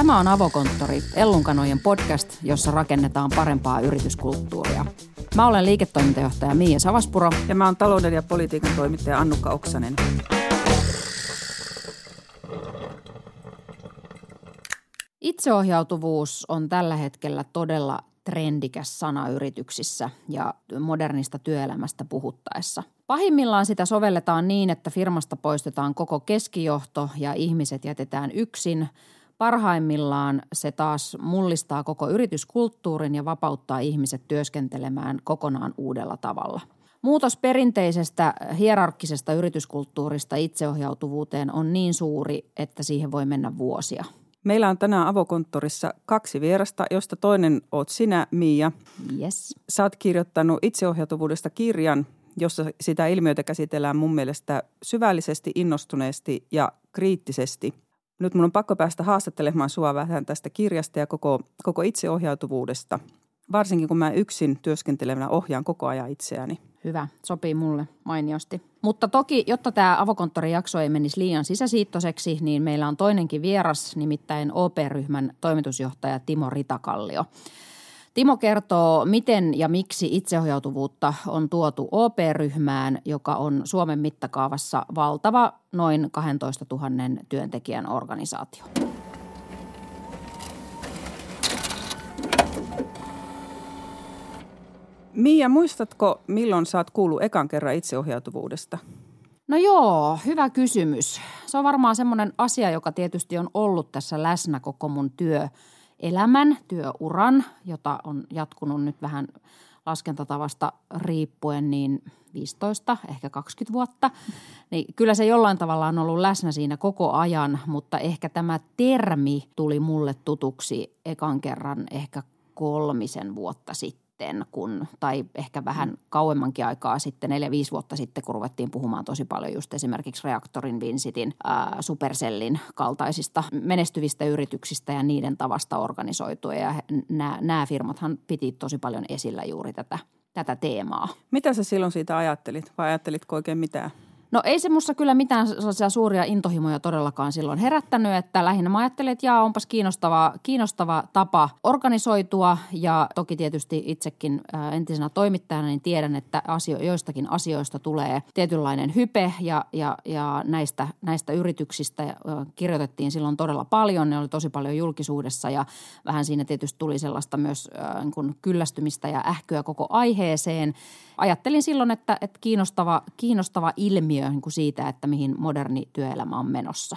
Tämä on Avokonttori, Ellunkanojen podcast, jossa rakennetaan parempaa yrityskulttuuria. Mä olen liiketoimintajohtaja Miia Savaspuro. Ja mä oon talouden ja politiikan toimittaja Annukka Oksanen. Itseohjautuvuus on tällä hetkellä todella trendikäs sana yrityksissä ja modernista työelämästä puhuttaessa. Pahimmillaan sitä sovelletaan niin, että firmasta poistetaan koko keskijohto ja ihmiset jätetään yksin. Parhaimmillaan se taas mullistaa koko yrityskulttuurin ja vapauttaa ihmiset työskentelemään kokonaan uudella tavalla. Muutos perinteisestä hierarkkisesta yrityskulttuurista itseohjautuvuuteen on niin suuri, että siihen voi mennä vuosia – Meillä on tänään avokonttorissa kaksi vierasta, josta toinen oot sinä, Miia. Yes. Sä oot kirjoittanut itseohjautuvuudesta kirjan, jossa sitä ilmiötä käsitellään mun mielestä syvällisesti, innostuneesti ja kriittisesti. Nyt mun on pakko päästä haastattelemaan sua vähän tästä kirjasta ja koko, koko itseohjautuvuudesta – varsinkin kun mä yksin työskentelevänä ohjaan koko ajan itseäni. Hyvä, sopii mulle mainiosti. Mutta toki, jotta tämä avokonttorin jakso ei menisi liian sisäsiittoiseksi, niin meillä on toinenkin vieras, nimittäin OP-ryhmän toimitusjohtaja Timo Ritakallio. Timo kertoo, miten ja miksi itseohjautuvuutta on tuotu OP-ryhmään, joka on Suomen mittakaavassa valtava noin 12 000 työntekijän organisaatio. Mia, muistatko, milloin saat kuulu ekan kerran itseohjautuvuudesta? No joo, hyvä kysymys. Se on varmaan semmoinen asia, joka tietysti on ollut tässä läsnä koko mun työelämän, työuran, jota on jatkunut nyt vähän laskentatavasta riippuen niin 15, ehkä 20 vuotta. Niin kyllä se jollain tavalla on ollut läsnä siinä koko ajan, mutta ehkä tämä termi tuli mulle tutuksi ekan kerran ehkä kolmisen vuotta sitten sitten, kun, tai ehkä vähän mm. kauemmankin aikaa sitten, neljä, viisi vuotta sitten, kun ruvettiin puhumaan tosi paljon just esimerkiksi Reaktorin, Vinsitin, ää, Supercellin kaltaisista menestyvistä yrityksistä ja niiden tavasta organisoitua. Ja nämä firmathan piti tosi paljon esillä juuri tätä, tätä teemaa. Mitä sä silloin siitä ajattelit vai ajattelitko oikein mitään? No ei se musta kyllä mitään sellaisia suuria intohimoja todellakaan silloin herättänyt, että lähinnä mä ajattelin, että jaa, onpas kiinnostava, kiinnostava tapa organisoitua. Ja toki tietysti itsekin entisenä toimittajana niin tiedän, että asio, joistakin asioista tulee tietynlainen hype. Ja, ja, ja näistä, näistä yrityksistä kirjoitettiin silloin todella paljon, ne oli tosi paljon julkisuudessa ja vähän siinä tietysti tuli sellaista myös niin kuin kyllästymistä ja ähkyä koko aiheeseen. Ajattelin silloin, että, että kiinnostava, kiinnostava ilmiö niin kuin siitä, että mihin moderni työelämä on menossa.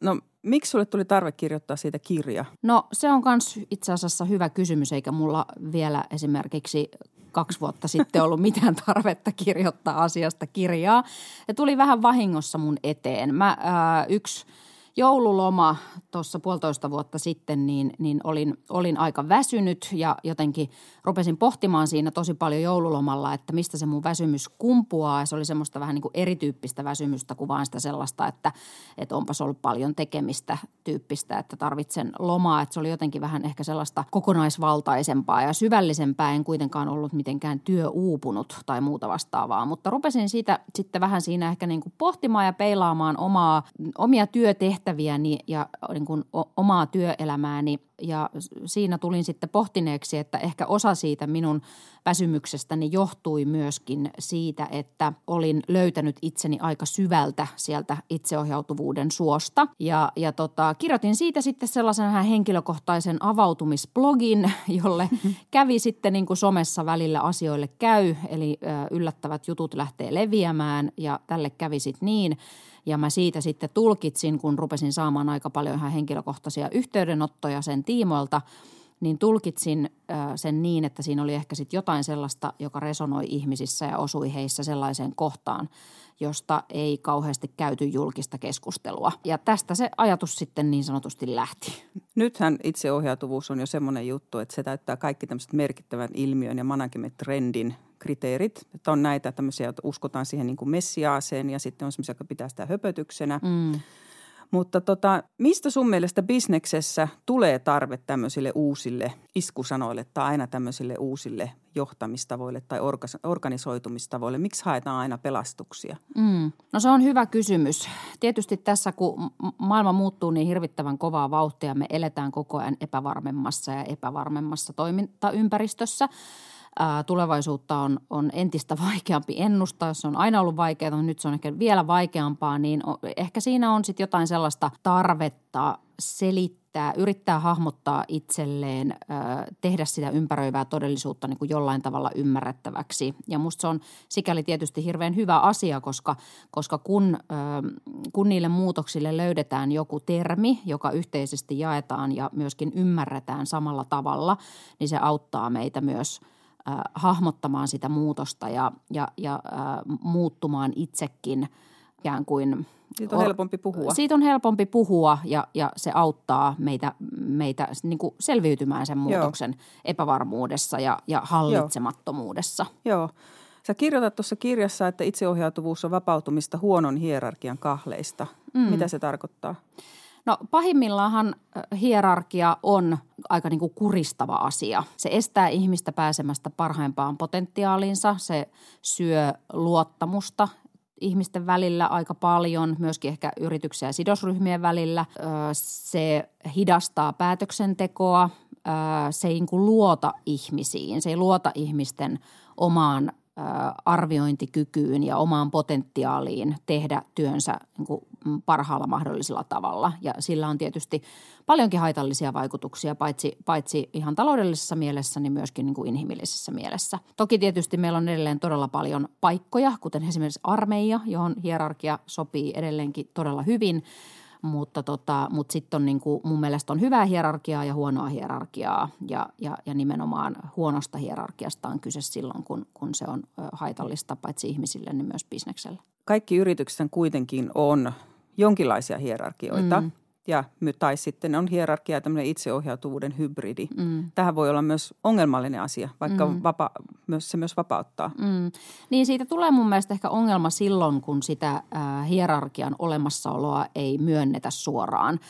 No miksi sulle tuli tarve kirjoittaa siitä kirja? No se on myös itse asiassa hyvä kysymys, eikä mulla vielä esimerkiksi kaksi vuotta sitten ollut mitään tarvetta kirjoittaa asiasta kirjaa. Ja tuli vähän vahingossa mun eteen. Mä ää, yksi – joululoma tuossa puolitoista vuotta sitten, niin, niin olin, olin aika väsynyt ja jotenkin rupesin pohtimaan siinä tosi paljon joululomalla, että mistä se mun väsymys kumpuaa. Ja se oli semmoista vähän niin kuin erityyppistä väsymystä kuin vaan sitä sellaista, että, että onpas ollut paljon tekemistä tyyppistä, että tarvitsen lomaa. Että se oli jotenkin vähän ehkä sellaista kokonaisvaltaisempaa ja syvällisempää. En kuitenkaan ollut mitenkään työuupunut tai muuta vastaavaa, mutta rupesin siitä sitten vähän siinä ehkä niin kuin pohtimaan ja peilaamaan omaa, omia työtehtäviä tehtäviäni ja niin kuin omaa työelämääni ja siinä tulin sitten pohtineeksi, että ehkä osa siitä minun väsymyksestäni johtui myöskin siitä, että olin löytänyt itseni aika syvältä sieltä itseohjautuvuuden suosta. Ja, ja tota, kirjoitin siitä sitten sellaisen vähän henkilökohtaisen avautumisblogin, jolle kävi sitten niin kuin somessa välillä asioille käy, eli yllättävät jutut lähtee leviämään ja tälle kävi sitten niin – ja mä siitä sitten tulkitsin, kun rupesin saamaan aika paljon ihan henkilökohtaisia yhteydenottoja sen tiimoilta, niin tulkitsin sen niin, että siinä oli ehkä sitten jotain sellaista, joka resonoi ihmisissä ja osui heissä sellaiseen kohtaan, josta ei kauheasti käyty julkista keskustelua. Ja tästä se ajatus sitten niin sanotusti lähti. Nythän itseohjautuvuus on jo semmoinen juttu, että se täyttää kaikki tämmöiset merkittävän ilmiön ja management-trendin kriteerit. Että on näitä tämmöisiä, että uskotaan siihen niin kuin messiaaseen ja sitten on semmoisia, jotka pitää sitä höpötyksenä. Mm. Mutta tota, mistä sun mielestä bisneksessä tulee tarve tämmöisille uusille iskusanoille tai aina tämmöisille uusille johtamistavoille tai organisoitumistavoille? Miksi haetaan aina pelastuksia? Mm. No se on hyvä kysymys. Tietysti tässä, kun maailma muuttuu niin hirvittävän kovaa vauhtia, me eletään koko ajan epävarmemmassa ja epävarmemmassa toimintaympäristössä – tulevaisuutta on, on entistä vaikeampi ennustaa. Se on aina ollut vaikeaa, mutta nyt se on ehkä vielä vaikeampaa, niin ehkä siinä on sitten jotain sellaista tarvetta selittää, yrittää hahmottaa itselleen, tehdä sitä ympäröivää todellisuutta niin kuin jollain tavalla ymmärrettäväksi. Ja musta se on sikäli tietysti hirveän hyvä asia, koska, koska kun, kun niille muutoksille löydetään joku termi, joka yhteisesti jaetaan ja myöskin ymmärretään samalla tavalla, niin se auttaa meitä myös – äh, hahmottamaan sitä muutosta ja, ja, ja äh, muuttumaan itsekin ikään kuin – siitä on helpompi puhua. Siitä on helpompi puhua ja, ja se auttaa meitä, meitä niin kuin selviytymään sen muutoksen Joo. epävarmuudessa ja, ja hallitsemattomuudessa. Joo. Joo. Sä kirjoitat tuossa kirjassa, että itseohjautuvuus on vapautumista huonon hierarkian kahleista. Mm. Mitä se tarkoittaa? No pahimmillaanhan hierarkia on aika niin kuin kuristava asia. Se estää ihmistä pääsemästä parhaimpaan potentiaaliinsa. Se syö luottamusta ihmisten välillä aika paljon, myöskin ehkä yrityksiä ja sidosryhmien välillä. Se hidastaa päätöksentekoa. Se ei niin kuin luota ihmisiin. Se ei luota ihmisten omaan arviointikykyyn ja omaan potentiaaliin tehdä työnsä niin kuin parhaalla mahdollisella tavalla. Ja sillä on tietysti paljonkin haitallisia vaikutuksia, paitsi, paitsi ihan taloudellisessa mielessä, niin myöskin niin kuin inhimillisessä mielessä. Toki tietysti meillä on edelleen todella paljon paikkoja, kuten esimerkiksi armeija, johon hierarkia sopii edelleenkin todella hyvin – mutta, tota, mutta sitten on niin kuin, mun mielestä on hyvää hierarkiaa ja huonoa hierarkiaa ja, ja, ja nimenomaan huonosta hierarkiasta on kyse silloin, kun, kun se on haitallista paitsi ihmisille, niin myös bisnekselle. Kaikki yritykset kuitenkin on jonkinlaisia hierarkioita. Mm ja, tai sitten on hierarkia ja tämmöinen itseohjautuvuuden hybridi. Mm. Tähän voi olla myös ongelmallinen asia, vaikka mm. vapa, myös, se myös vapauttaa. Mm. Niin siitä tulee mun mielestä ehkä ongelma silloin, kun sitä äh, hierarkian olemassaoloa ei myönnetä suoraan.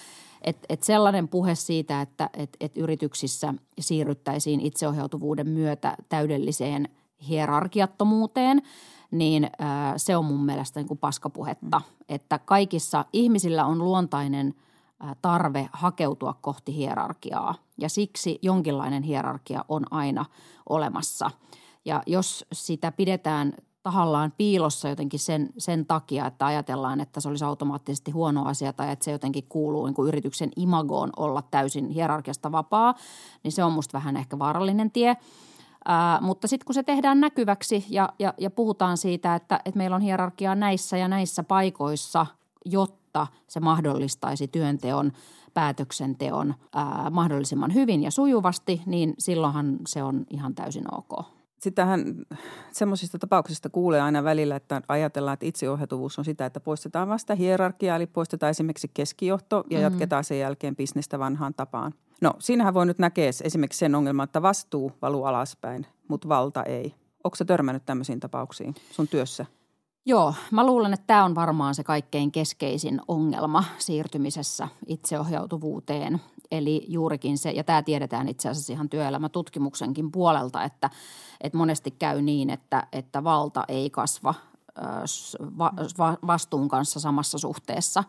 Et, et sellainen puhe siitä, että et, et yrityksissä siirryttäisiin itseohjautuvuuden myötä täydelliseen hierarkiattomuuteen – niin se on mun mielestä niin kuin paskapuhetta. Mm. Että kaikissa ihmisillä on luontainen – tarve hakeutua kohti hierarkiaa ja siksi jonkinlainen hierarkia on aina olemassa. Ja jos sitä pidetään tahallaan piilossa jotenkin sen, sen takia, että ajatellaan, että se olisi automaattisesti huono asia tai että se jotenkin kuuluu niin kuin yrityksen imagoon olla täysin hierarkiasta vapaa, niin se on musta vähän ehkä vaarallinen tie. Ää, mutta sitten kun se tehdään näkyväksi ja, ja, ja puhutaan siitä, että, että meillä on hierarkiaa näissä ja näissä paikoissa, jotta se mahdollistaisi työnteon, päätöksenteon ää, mahdollisimman hyvin ja sujuvasti, niin silloinhan se on ihan täysin ok. Sitähän semmoisista tapauksista kuulee aina välillä, että ajatellaan, että itseohjautuvuus on sitä, että poistetaan vasta hierarkiaa, eli poistetaan esimerkiksi keskijohto ja mm-hmm. jatketaan sen jälkeen bisnestä vanhaan tapaan. No siinähän voi nyt näkeä esimerkiksi sen ongelman, että vastuu valuu alaspäin, mutta valta ei. Onko se törmännyt tämmöisiin tapauksiin sun työssä? Joo, mä luulen, että tämä on varmaan se kaikkein keskeisin ongelma siirtymisessä itseohjautuvuuteen. Eli juurikin se, ja tämä tiedetään itse asiassa ihan työelämätutkimuksenkin puolelta, että, että monesti käy niin, että, että valta ei kasva vastuun kanssa samassa suhteessa.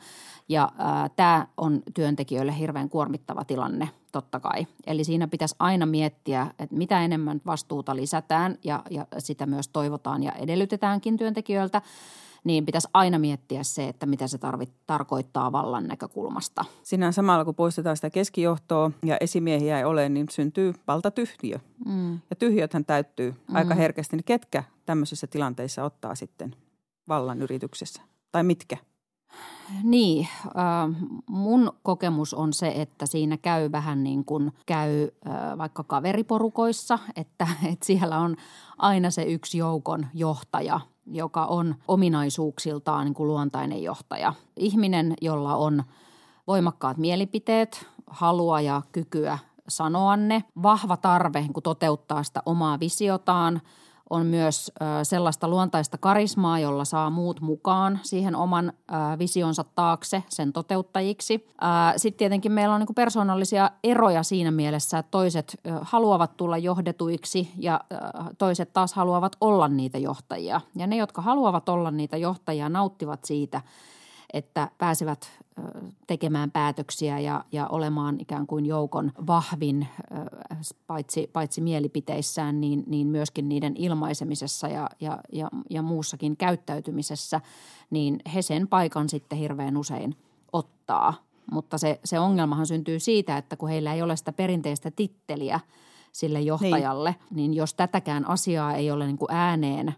Ja tämä on työntekijöille hirveän kuormittava tilanne totta kai. Eli siinä pitäisi aina miettiä, että mitä enemmän vastuuta lisätään ja, ja sitä myös toivotaan ja edellytetäänkin työntekijöiltä, niin pitäisi aina miettiä se, että mitä se tarvit, tarkoittaa vallan näkökulmasta. Sinä samalla kun poistetaan sitä keskijohtoa ja esimiehiä ei ole, niin syntyy valtatyhjiö. Mm. Ja tyhjöthän täyttyy mm. aika herkästi. Niin ketkä tämmöisissä tilanteissa ottaa sitten vallan yrityksessä? Tai mitkä? Niin, mun kokemus on se, että siinä käy vähän niin kuin käy vaikka kaveriporukoissa, että, että siellä on aina se yksi joukon johtaja, joka on ominaisuuksiltaan niin kuin luontainen johtaja. Ihminen, jolla on voimakkaat mielipiteet, halua ja kykyä sanoa ne, vahva tarve niin kuin toteuttaa sitä omaa visiotaan – on myös sellaista luontaista karismaa, jolla saa muut mukaan siihen oman visionsa taakse sen toteuttajiksi. Sitten tietenkin meillä on niin persoonallisia eroja siinä mielessä, että toiset haluavat tulla johdetuiksi ja toiset taas haluavat olla niitä johtajia. Ja ne, jotka haluavat olla niitä johtajia, nauttivat siitä – että pääsevät tekemään päätöksiä ja, ja olemaan ikään kuin joukon vahvin paitsi, paitsi mielipiteissään, niin, niin myöskin niiden ilmaisemisessa ja, ja, ja, ja muussakin käyttäytymisessä, niin he sen paikan sitten hirveän usein ottaa. Mutta se, se ongelmahan syntyy siitä, että kun heillä ei ole sitä perinteistä titteliä sille johtajalle, niin, niin jos tätäkään asiaa ei ole niin kuin ääneen,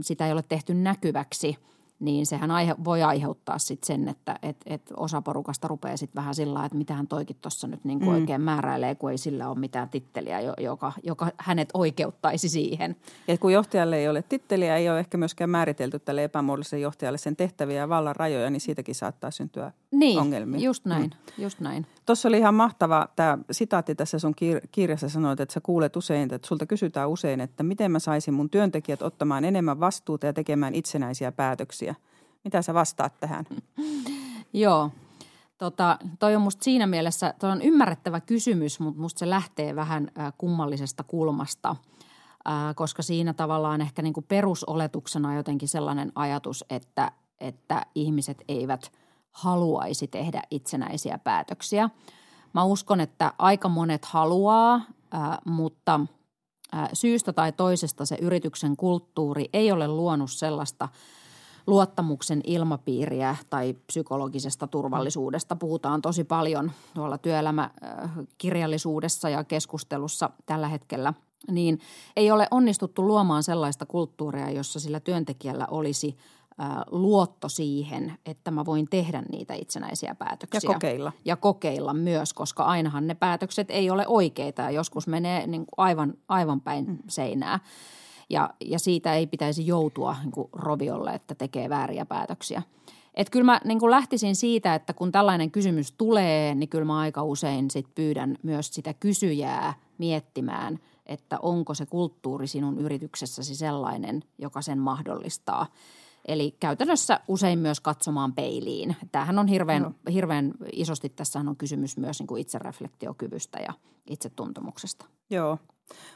sitä ei ole tehty näkyväksi – niin sehän aihe, voi aiheuttaa sit sen, että et, et osa porukasta rupeaa sitten vähän sillä että mitähän toikin tuossa nyt niin mm. oikein määräilee, kun ei sillä ole mitään titteliä, joka, joka hänet oikeuttaisi siihen. Ja kun johtajalle ei ole titteliä, ei ole ehkä myöskään määritelty tälle epämuodolliselle johtajalle sen tehtäviä ja vallan rajoja, niin siitäkin saattaa syntyä niin, ongelmia. just näin, mm. just näin. Tuossa oli ihan mahtava tämä sitaatti tässä sun kir- kirjassa sanoit, että sä kuulet usein, että sulta kysytään usein, että miten mä saisin mun työntekijät ottamaan enemmän vastuuta ja tekemään itsenäisiä päätöksiä. Mitä sä vastaat tähän? Joo, Tota, toi on musta siinä mielessä, toi on ymmärrettävä kysymys, mutta musta se lähtee vähän äh, kummallisesta kulmasta, äh, koska siinä tavallaan ehkä niinku perusoletuksena jotenkin sellainen ajatus, että, että ihmiset eivät haluaisi tehdä itsenäisiä päätöksiä. Mä uskon, että aika monet haluaa, mutta syystä tai toisesta se yrityksen kulttuuri ei ole luonut sellaista – luottamuksen ilmapiiriä tai psykologisesta turvallisuudesta puhutaan tosi paljon tuolla työelämäkirjallisuudessa ja keskustelussa tällä hetkellä, niin ei ole onnistuttu luomaan sellaista kulttuuria, jossa sillä työntekijällä olisi luotto siihen, että mä voin tehdä niitä itsenäisiä päätöksiä. Ja kokeilla. Ja kokeilla myös, koska ainahan ne päätökset ei ole oikeita ja joskus menee niin kuin aivan, aivan päin mm. seinää ja, ja siitä ei pitäisi joutua niin kuin roviolle, että tekee vääriä päätöksiä. Että kyllä mä niin kuin lähtisin siitä, että kun tällainen kysymys tulee, niin kyllä mä aika usein sit pyydän myös sitä kysyjää miettimään, että onko se kulttuuri sinun yrityksessäsi sellainen, joka sen mahdollistaa. Eli käytännössä usein myös katsomaan peiliin. Tämähän on hirveän, no. hirveän isosti, tässä on kysymys myös niin kuin itsereflektiokyvystä ja itsetuntemuksesta. Joo,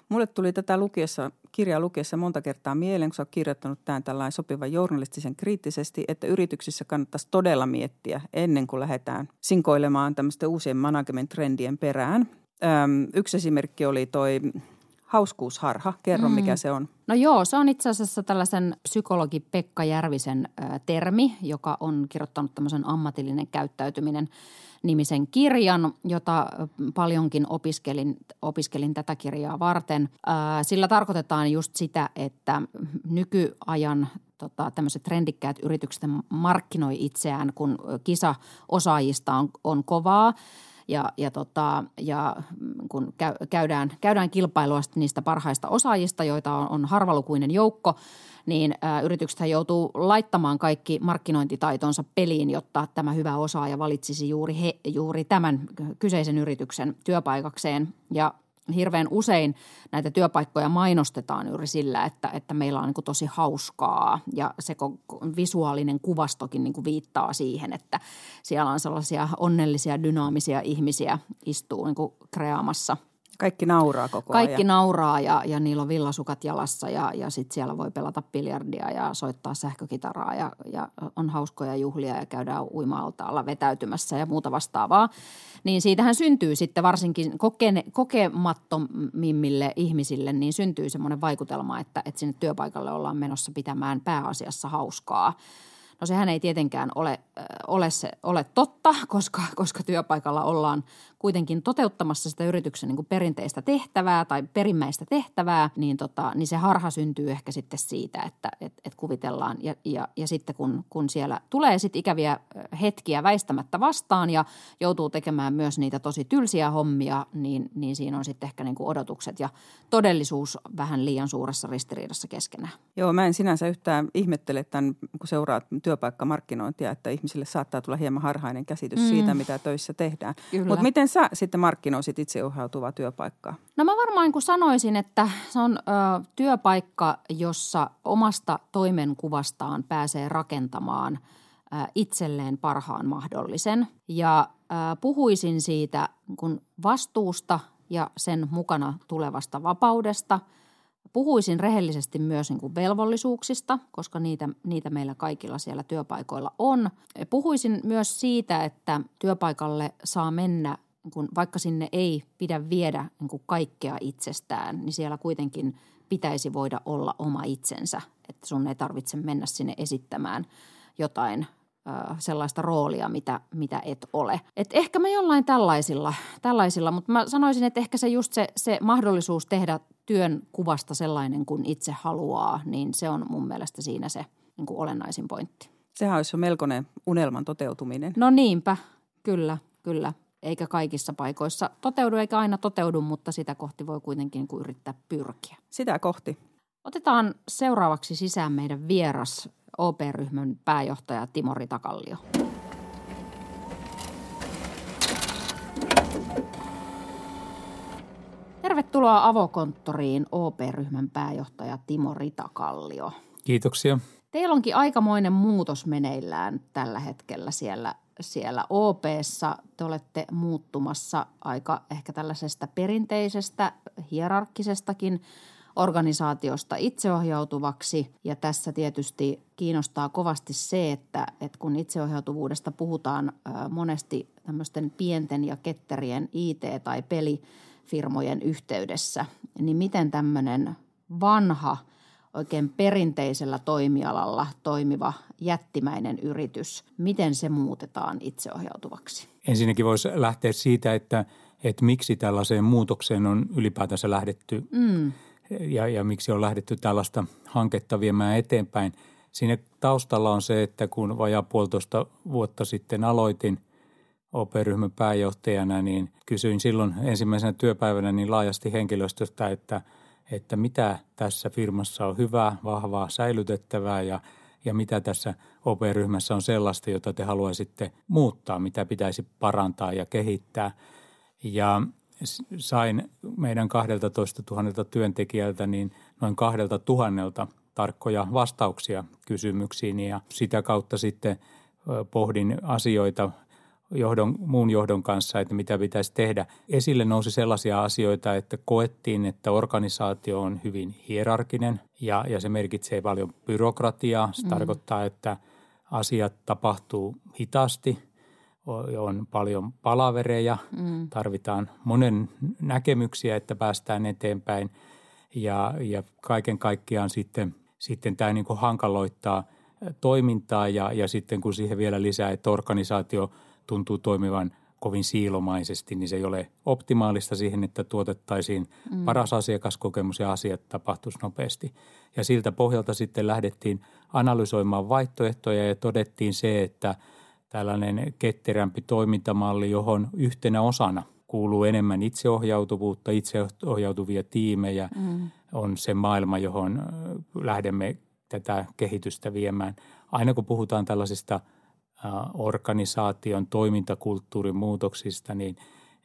Mulle tuli tätä lukiessa, kirjaa lukiessa monta kertaa mieleen, kun sä oot kirjoittanut tämän tällainen sopivan journalistisen kriittisesti, että yrityksissä kannattaisi todella miettiä ennen kuin lähdetään sinkoilemaan tämmöisten uusien management-trendien perään. Öm, yksi esimerkki oli toi hauskuusharha. Kerro, mm. mikä se on. No joo, se on itse asiassa tällaisen psykologi Pekka Järvisen ö, termi, joka on kirjoittanut tämmöisen ammatillinen käyttäytyminen – nimisen kirjan, jota paljonkin opiskelin, opiskelin tätä kirjaa varten. Sillä tarkoitetaan just sitä, että nykyajan tota, tämmöiset trendikkäät yritykset markkinoi itseään, kun kisa osaajista on, on kovaa ja, ja, tota, ja kun käydään, käydään kilpailua niistä parhaista osaajista, joita on, on harvalukuinen joukko – niin yritykset joutuu laittamaan kaikki markkinointitaitonsa peliin, jotta tämä hyvä osaaja valitsisi juuri, he, juuri tämän kyseisen yrityksen työpaikakseen. Ja hirveän usein näitä työpaikkoja mainostetaan juuri sillä, että, että meillä on niin tosi hauskaa. Ja se visuaalinen kuvastokin niin viittaa siihen, että siellä on sellaisia onnellisia, dynaamisia ihmisiä istuu niin kreaamassa – kaikki nauraa koko Kaikki ajan. Kaikki nauraa ja, ja niillä on villasukat jalassa ja, ja sitten siellä voi pelata biljardia ja soittaa sähkökitaraa ja, ja on hauskoja juhlia ja käydään uima-altaalla vetäytymässä ja muuta vastaavaa. Niin siitähän syntyy sitten varsinkin kokene, kokemattomimmille ihmisille, niin syntyy semmoinen vaikutelma, että, että sinne työpaikalle ollaan menossa pitämään pääasiassa hauskaa – No sehän ei tietenkään ole, ole, se, ole totta, koska, koska työpaikalla ollaan kuitenkin toteuttamassa sitä yrityksen niin kuin perinteistä tehtävää tai perimmäistä tehtävää, niin, tota, niin se harha syntyy ehkä sitten siitä, että et, et kuvitellaan. Ja, ja, ja sitten kun, kun siellä tulee sitten ikäviä hetkiä väistämättä vastaan ja joutuu tekemään myös niitä tosi tylsiä hommia, niin, niin siinä on sitten ehkä niin kuin odotukset ja todellisuus vähän liian suuressa ristiriidassa keskenään. Joo, mä en sinänsä yhtään ihmettele tämän, kun seuraa työpaikkamarkkinointia, että ihmisille saattaa tulla hieman harhainen käsitys mm. siitä, mitä töissä tehdään. Mutta miten sä sitten markkinoisit itseohjautuvaa työpaikkaa? No mä varmaan kun sanoisin, että se on ö, työpaikka, jossa omasta toimenkuvastaan pääsee rakentamaan – itselleen parhaan mahdollisen. Ja puhuisin siitä kun vastuusta ja sen mukana tulevasta vapaudesta. Puhuisin rehellisesti myös niin kuin velvollisuuksista, koska niitä, niitä meillä kaikilla siellä työpaikoilla on. Puhuisin myös siitä, että työpaikalle saa mennä, kun vaikka sinne ei pidä viedä niin kuin kaikkea itsestään, niin siellä kuitenkin pitäisi voida olla oma itsensä, että sun ei tarvitse mennä sinne esittämään jotain sellaista roolia, mitä, mitä et ole. Et ehkä me jollain tällaisilla, tällaisilla, mutta mä sanoisin, että ehkä se just se, se mahdollisuus tehdä työn kuvasta sellainen kuin itse haluaa, niin se on mun mielestä siinä se niin kuin olennaisin pointti. Sehän olisi jo melkoinen unelman toteutuminen. No niinpä, kyllä, kyllä. Eikä kaikissa paikoissa toteudu eikä aina toteudu, mutta sitä kohti voi kuitenkin kuin yrittää pyrkiä. Sitä kohti. Otetaan seuraavaksi sisään meidän vieras OP-ryhmän pääjohtaja Timo Ritakallio. Tervetuloa avokonttoriin OP-ryhmän pääjohtaja Timo Ritakallio. Kiitoksia. Teillä onkin aikamoinen muutos meneillään tällä hetkellä siellä, siellä OPssa. Te olette muuttumassa aika ehkä tällaisesta perinteisestä, hierarkkisestakin organisaatiosta itseohjautuvaksi. Ja tässä tietysti kiinnostaa kovasti se, että, että kun itseohjautuvuudesta puhutaan monesti tämmöisten pienten ja ketterien IT- tai pelifirmojen yhteydessä, niin miten tämmöinen vanha, oikein perinteisellä toimialalla toimiva jättimäinen yritys, miten se muutetaan itseohjautuvaksi? Ensinnäkin voisi lähteä siitä, että, että miksi tällaiseen muutokseen on ylipäätänsä lähdetty mm ja, ja miksi on lähdetty tällaista hanketta viemään eteenpäin. Siinä taustalla on se, että kun vajaa puolitoista vuotta sitten aloitin OP-ryhmän pääjohtajana, niin kysyin silloin ensimmäisenä työpäivänä niin laajasti henkilöstöstä, että, että mitä tässä firmassa on hyvää, vahvaa, säilytettävää ja, ja mitä tässä OP-ryhmässä on sellaista, jota te haluaisitte muuttaa, mitä pitäisi parantaa ja kehittää. Ja sain meidän 12 000 työntekijältä niin noin 2 000 tarkkoja vastauksia kysymyksiin ja sitä kautta sitten pohdin asioita johdon, muun johdon kanssa, että mitä pitäisi tehdä. Esille nousi sellaisia asioita, että koettiin, että organisaatio on hyvin hierarkinen ja, ja se merkitsee paljon byrokratiaa. Se mm. tarkoittaa, että asiat tapahtuu hitaasti – on paljon palavereja, mm. tarvitaan monen näkemyksiä, että päästään eteenpäin ja, ja kaiken kaikkiaan sitten, sitten tämä niin hankaloittaa toimintaa ja, ja sitten kun siihen vielä lisää, että organisaatio tuntuu toimivan kovin siilomaisesti, niin se ei ole optimaalista siihen, että tuotettaisiin mm. paras asiakaskokemus ja asiat tapahtuisi nopeasti. Ja siltä pohjalta sitten lähdettiin analysoimaan vaihtoehtoja ja todettiin se, että – tällainen ketterämpi toimintamalli, johon yhtenä osana kuuluu enemmän itseohjautuvuutta, itseohjautuvia tiimejä, mm. on se maailma, johon lähdemme tätä kehitystä viemään. Aina kun puhutaan tällaisista organisaation toimintakulttuurin muutoksista, niin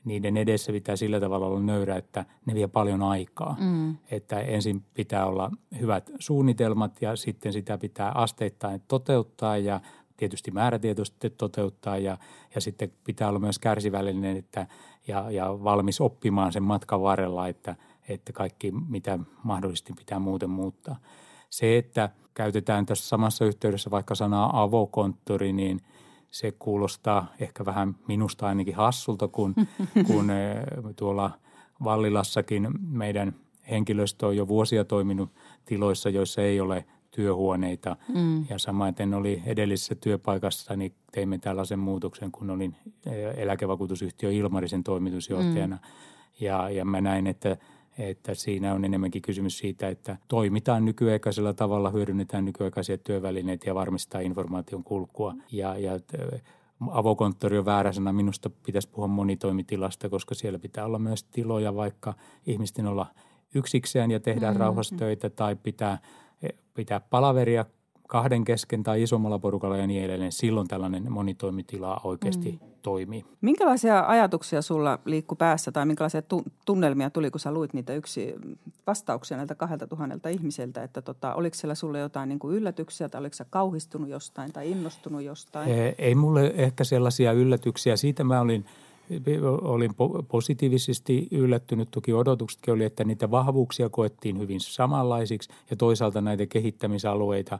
niiden edessä pitää sillä tavalla olla nöyrä, että ne vie paljon aikaa. Mm. Että ensin pitää olla hyvät suunnitelmat ja sitten sitä pitää asteittain toteuttaa ja tietysti määrätietoisesti toteuttaa ja, ja sitten pitää olla myös kärsivällinen että, ja, ja valmis oppimaan sen matkan varrella, että, että kaikki mitä mahdollisesti pitää muuten muuttaa. Se, että käytetään tässä samassa yhteydessä vaikka sanaa avokonttori, niin se kuulostaa ehkä vähän minusta ainakin hassulta, kun, kun eh, tuolla Vallilassakin meidän henkilöstö on jo vuosia toiminut tiloissa, joissa ei ole – työhuoneita. Mm. Ja samaten oli edellisessä työpaikassa, niin teimme tällaisen muutoksen, kun olin eh, eläkevakuutusyhtiö Ilmarisen toimitusjohtajana. Mm. Ja, ja mä näin, että, että siinä on enemmänkin kysymys siitä, että toimitaan nykyaikaisella tavalla, hyödynnetään nykyaikaisia työvälineitä ja varmistaa informaation kulkua. Ja, ja eh, avokonttori on väärä sana. Minusta pitäisi puhua monitoimitilasta, koska siellä pitää olla myös tiloja, vaikka ihmisten olla yksikseen ja tehdään mm-hmm. rauhassa töitä tai pitää – pitää palaveria kahden kesken tai isommalla porukalla ja niin edelleen, silloin tällainen monitoimitila oikeasti mm. Toimii. Minkälaisia ajatuksia sulla liikkui päässä tai minkälaisia tunnelmia tuli, kun sä luit niitä yksi vastauksia näiltä kahdelta tuhannelta ihmiseltä, että tota, oliko siellä sulle jotain niin kuin yllätyksiä tai oliko sä kauhistunut jostain tai innostunut jostain? Ei, ei mulle ehkä sellaisia yllätyksiä. Siitä mä olin – olin positiivisesti yllättynyt. Toki odotuksetkin oli, että niitä vahvuuksia koettiin hyvin samanlaisiksi ja toisaalta näitä kehittämisalueita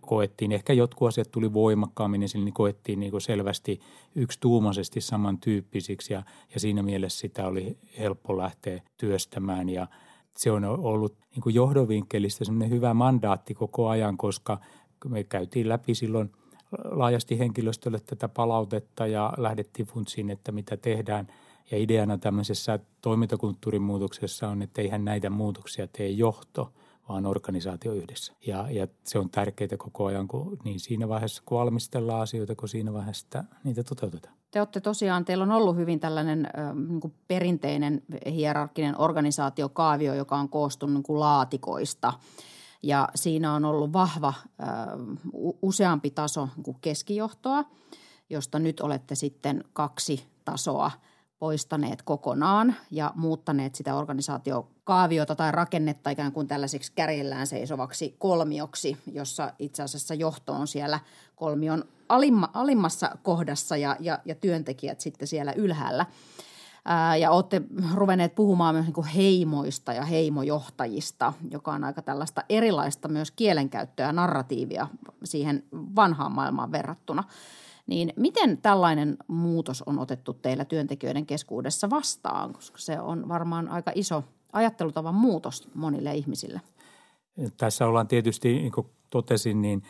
koettiin, ehkä jotkut asiat tuli voimakkaammin esille, niin koettiin niin selvästi yksituumaisesti samantyyppisiksi ja, ja siinä mielessä sitä oli helppo lähteä työstämään. Ja se on ollut niin kuin johdonvinkkelistä semmoinen hyvä mandaatti koko ajan, koska me käytiin läpi silloin – laajasti henkilöstölle tätä palautetta ja lähdettiin funtsiin, että mitä tehdään. Ja ideana tämmöisessä toimintakulttuurin muutoksessa on, että eihän näitä muutoksia tee johto, vaan organisaatio yhdessä. Ja, ja se on tärkeää koko ajan, kun, niin siinä vaiheessa, kun valmistellaan asioita, kun siinä vaiheessa että niitä toteutetaan. Te olette tosiaan, teillä on ollut hyvin tällainen äh, niin perinteinen hierarkkinen organisaatiokaavio, joka on koostunut niin laatikoista – ja siinä on ollut vahva useampi taso kuin keskijohtoa, josta nyt olette sitten kaksi tasoa poistaneet kokonaan ja muuttaneet sitä organisaatiokaaviota tai rakennetta ikään kuin tällaiseksi kärjellään seisovaksi kolmioksi, jossa itse asiassa johto on siellä kolmion alimma, alimmassa kohdassa ja, ja, ja työntekijät sitten siellä ylhäällä – ja olette ruvenneet puhumaan myös niin heimoista ja heimojohtajista, joka on aika tällaista erilaista myös kielenkäyttöä ja narratiivia siihen vanhaan maailmaan verrattuna. Niin miten tällainen muutos on otettu teillä työntekijöiden keskuudessa vastaan, koska se on varmaan aika iso ajattelutavan muutos monille ihmisille? Tässä ollaan tietysti, niin kuin totesin, niin,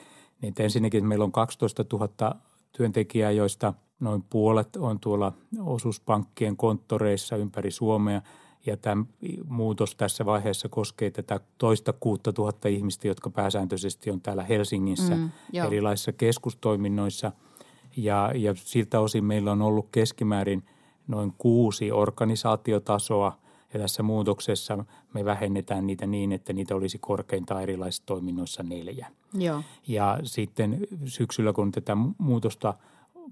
niin ensinnäkin meillä on 12 000 työntekijää, joista noin puolet on tuolla osuuspankkien konttoreissa ympäri Suomea. Ja tämä muutos tässä vaiheessa koskee tätä toista kuutta tuhatta ihmistä, jotka pääsääntöisesti on täällä Helsingissä mm, erilaisissa keskustoiminnoissa. Ja, ja siltä osin meillä on ollut keskimäärin noin kuusi organisaatiotasoa – ja tässä muutoksessa me vähennetään niitä niin, että niitä olisi korkeintaan erilaisissa toiminnoissa neljä. Joo. Ja sitten syksyllä, kun tätä muutosta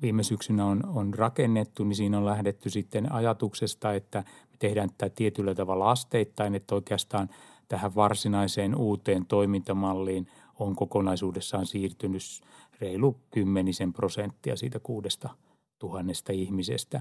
viime syksynä on, on rakennettu, niin siinä on lähdetty sitten ajatuksesta, että me tehdään tätä tietyllä tavalla asteittain, että oikeastaan tähän varsinaiseen uuteen toimintamalliin on kokonaisuudessaan siirtynyt reilu kymmenisen prosenttia siitä kuudesta tuhannesta ihmisestä.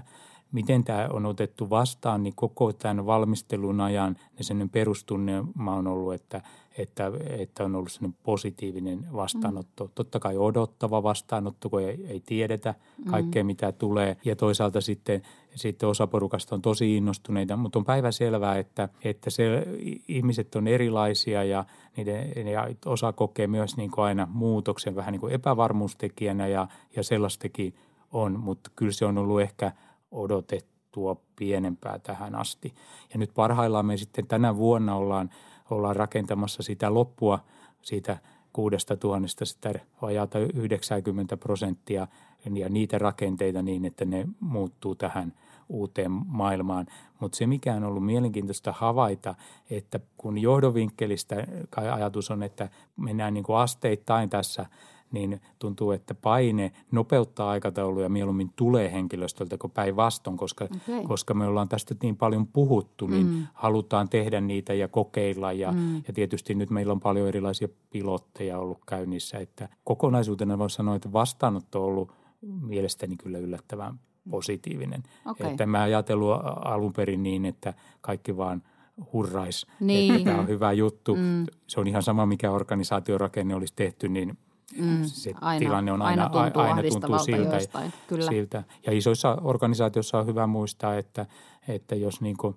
Miten tämä on otettu vastaan, niin koko tämän valmistelun ajan ja sen perustunnelma on ollut, että, että, että on ollut sellainen positiivinen vastaanotto. Mm. Totta kai odottava vastaanotto, kun ei, ei tiedetä kaikkea, mm. mitä tulee. Ja toisaalta sitten, sitten osa porukasta on tosi innostuneita, mutta on päivä selvää, että, että se, ihmiset on erilaisia ja, niiden, ja osa kokee myös niin kuin aina muutoksen vähän niin kuin epävarmuustekijänä ja, ja sellaistakin on, mutta kyllä se on ollut ehkä – odotettua pienempää tähän asti. Ja nyt parhaillaan me sitten tänä vuonna ollaan, ollaan rakentamassa sitä loppua siitä kuudesta tuhannesta sitä vajaata 90 prosenttia ja niitä rakenteita niin, että ne muuttuu tähän uuteen maailmaan. Mutta se, mikä on ollut mielenkiintoista havaita, että kun johdovinkkelistä ajatus on, että mennään niin kuin asteittain tässä – niin tuntuu, että paine nopeuttaa aikatauluja mieluummin tulee henkilöstöltä kuin päinvastoin, koska, okay. koska me ollaan tästä niin paljon puhuttu, niin mm. halutaan tehdä niitä ja kokeilla. Ja, mm. ja tietysti nyt meillä on paljon erilaisia pilotteja ollut käynnissä, että kokonaisuutena voisi sanoa, että vastaanotto on ollut mielestäni kyllä yllättävän positiivinen. Okay. Että mä ajatellut alun perin niin, että kaikki vaan – hurrais, niin. että tämä on hyvä juttu. Mm. Se on ihan sama, mikä organisaatiorakenne olisi tehty, niin Mm, se aina, tilanne on aina, aina tuntuu, aina tuntuu siltä, jostain, kyllä. siltä. Ja isoissa organisaatioissa on hyvä muistaa, että, että jos niin kuin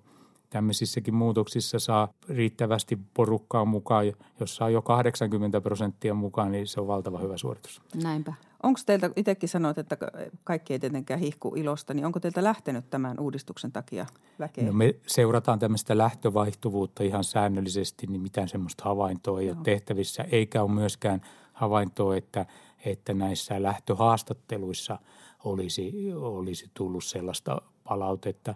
tämmöisissäkin muutoksissa saa riittävästi porukkaa mukaan, jos saa jo 80 prosenttia mukaan, niin se on valtava hyvä suoritus. Näinpä. Onko teiltä, itsekin sanoit, että kaikki ei tietenkään hihku ilosta, niin onko teiltä lähtenyt tämän uudistuksen takia väkeä? No me seurataan tämmöistä lähtövaihtuvuutta ihan säännöllisesti, niin mitään semmoista havaintoa ei Joo. ole tehtävissä, eikä ole myöskään – havaintoa, että, että näissä lähtöhaastatteluissa olisi, olisi tullut sellaista palautetta.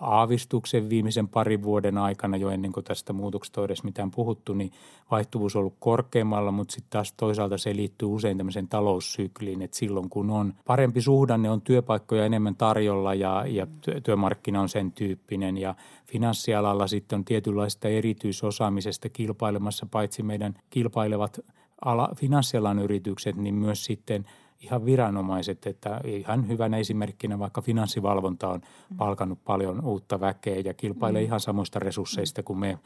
Aavistuksen viimeisen parin vuoden aikana jo ennen kuin tästä muutoksesta on edes mitään puhuttu, niin vaihtuvuus on ollut korkeammalla, mutta sitten taas toisaalta se liittyy usein tämmöiseen taloussykliin, että silloin kun on parempi suhdanne, on työpaikkoja enemmän tarjolla ja, ja työmarkkina on sen tyyppinen ja finanssialalla sitten on tietynlaista erityisosaamisesta kilpailemassa paitsi meidän kilpailevat ala, finanssialan yritykset, niin myös sitten – ihan viranomaiset, että ihan hyvänä esimerkkinä vaikka finanssivalvonta on palkannut paljon uutta väkeä ja kilpailee mm. ihan samoista resursseista kuin me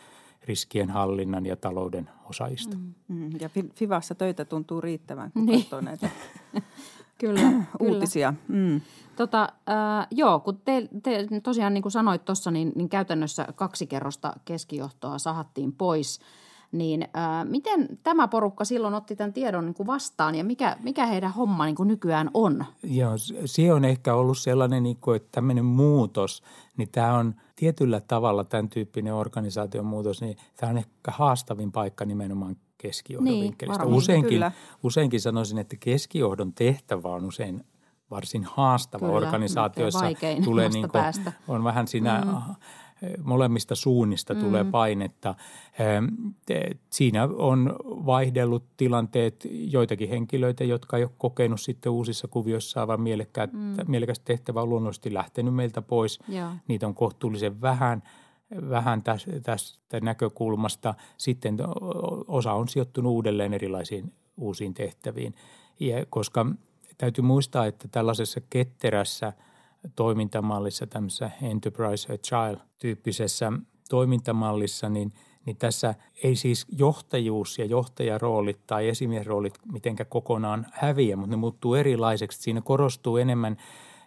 riskien hallinnan ja talouden osaajista. Mm. mm. Ja Fivassa töitä tuntuu riittävän, kun niin. katsoo näitä kyllä, uutisia. Mm. Tota, äh, joo, kun te, te tosiaan niin kuin sanoit tuossa, niin, niin käytännössä kaksi kerrosta keskijohtoa sahattiin pois – niin äh, miten tämä porukka silloin otti tämän tiedon niin kuin vastaan ja mikä, mikä heidän homma niin kuin nykyään on? Joo, se on ehkä ollut sellainen, niin kuin, että tämmöinen muutos, niin tämä on tietyllä tavalla tämän tyyppinen organisaation muutos, niin tämä on ehkä haastavin paikka nimenomaan keskijohdon niin, vinkkelistä. Useinkin, useinkin sanoisin, että keskijohdon tehtävä on usein varsin haastava Kyllä, organisaatioissa. Tulee niin kuin, on vähän siinä mm molemmista suunnista mm. tulee painetta. Siinä on vaihdellut tilanteet joitakin henkilöitä, jotka ei ole kokenut sitten uusissa kuvioissa vaan mielekkäät, mm. mielekästä tehtävä on luonnollisesti lähtenyt meiltä pois. Ja. Niitä on kohtuullisen vähän vähän tästä näkökulmasta. Sitten osa on sijoittunut uudelleen erilaisiin uusiin tehtäviin, ja koska täytyy muistaa, että tällaisessa ketterässä – toimintamallissa, tämmöisessä Enterprise Agile-tyyppisessä toimintamallissa, niin, niin tässä ei siis johtajuus ja johtajaroolit tai esimiesroolit mitenkään kokonaan häviä, mutta ne muuttuu erilaiseksi. Siinä korostuu enemmän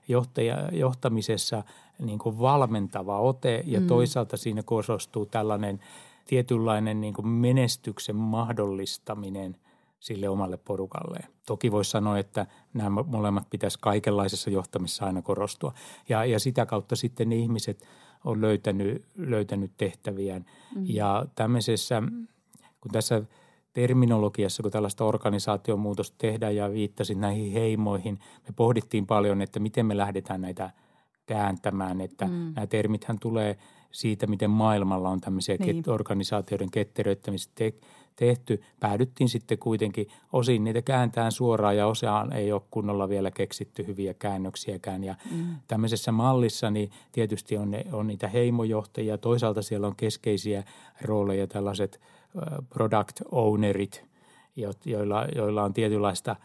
johtaja, johtamisessa niin kuin valmentava ote ja mm. toisaalta siinä korostuu tällainen tietynlainen niin kuin menestyksen mahdollistaminen – sille omalle porukalleen. Toki voisi sanoa, että nämä molemmat pitäisi kaikenlaisessa johtamisessa aina korostua. Ja, ja sitä kautta sitten ne ihmiset on löytänyt, löytänyt tehtäviään. Mm. Ja tämmöisessä, kun tässä terminologiassa, kun tällaista organisaatiomuutosta tehdään ja viittasin näihin heimoihin, me pohdittiin paljon, että miten me lähdetään näitä kääntämään, että mm. nämä termithän tulee siitä, miten maailmalla on tämmöisiä niin. organisaatioiden ketteröittämistä tehty. Päädyttiin sitten kuitenkin osin niitä kääntään suoraan ja osaan ei ole kunnolla vielä keksitty hyviä käännöksiäkään. Ja mm. tämmöisessä mallissa niin tietysti on, ne, on niitä heimojohtajia. Toisaalta siellä on keskeisiä rooleja tällaiset product ownerit, joilla, joilla on tietynlaista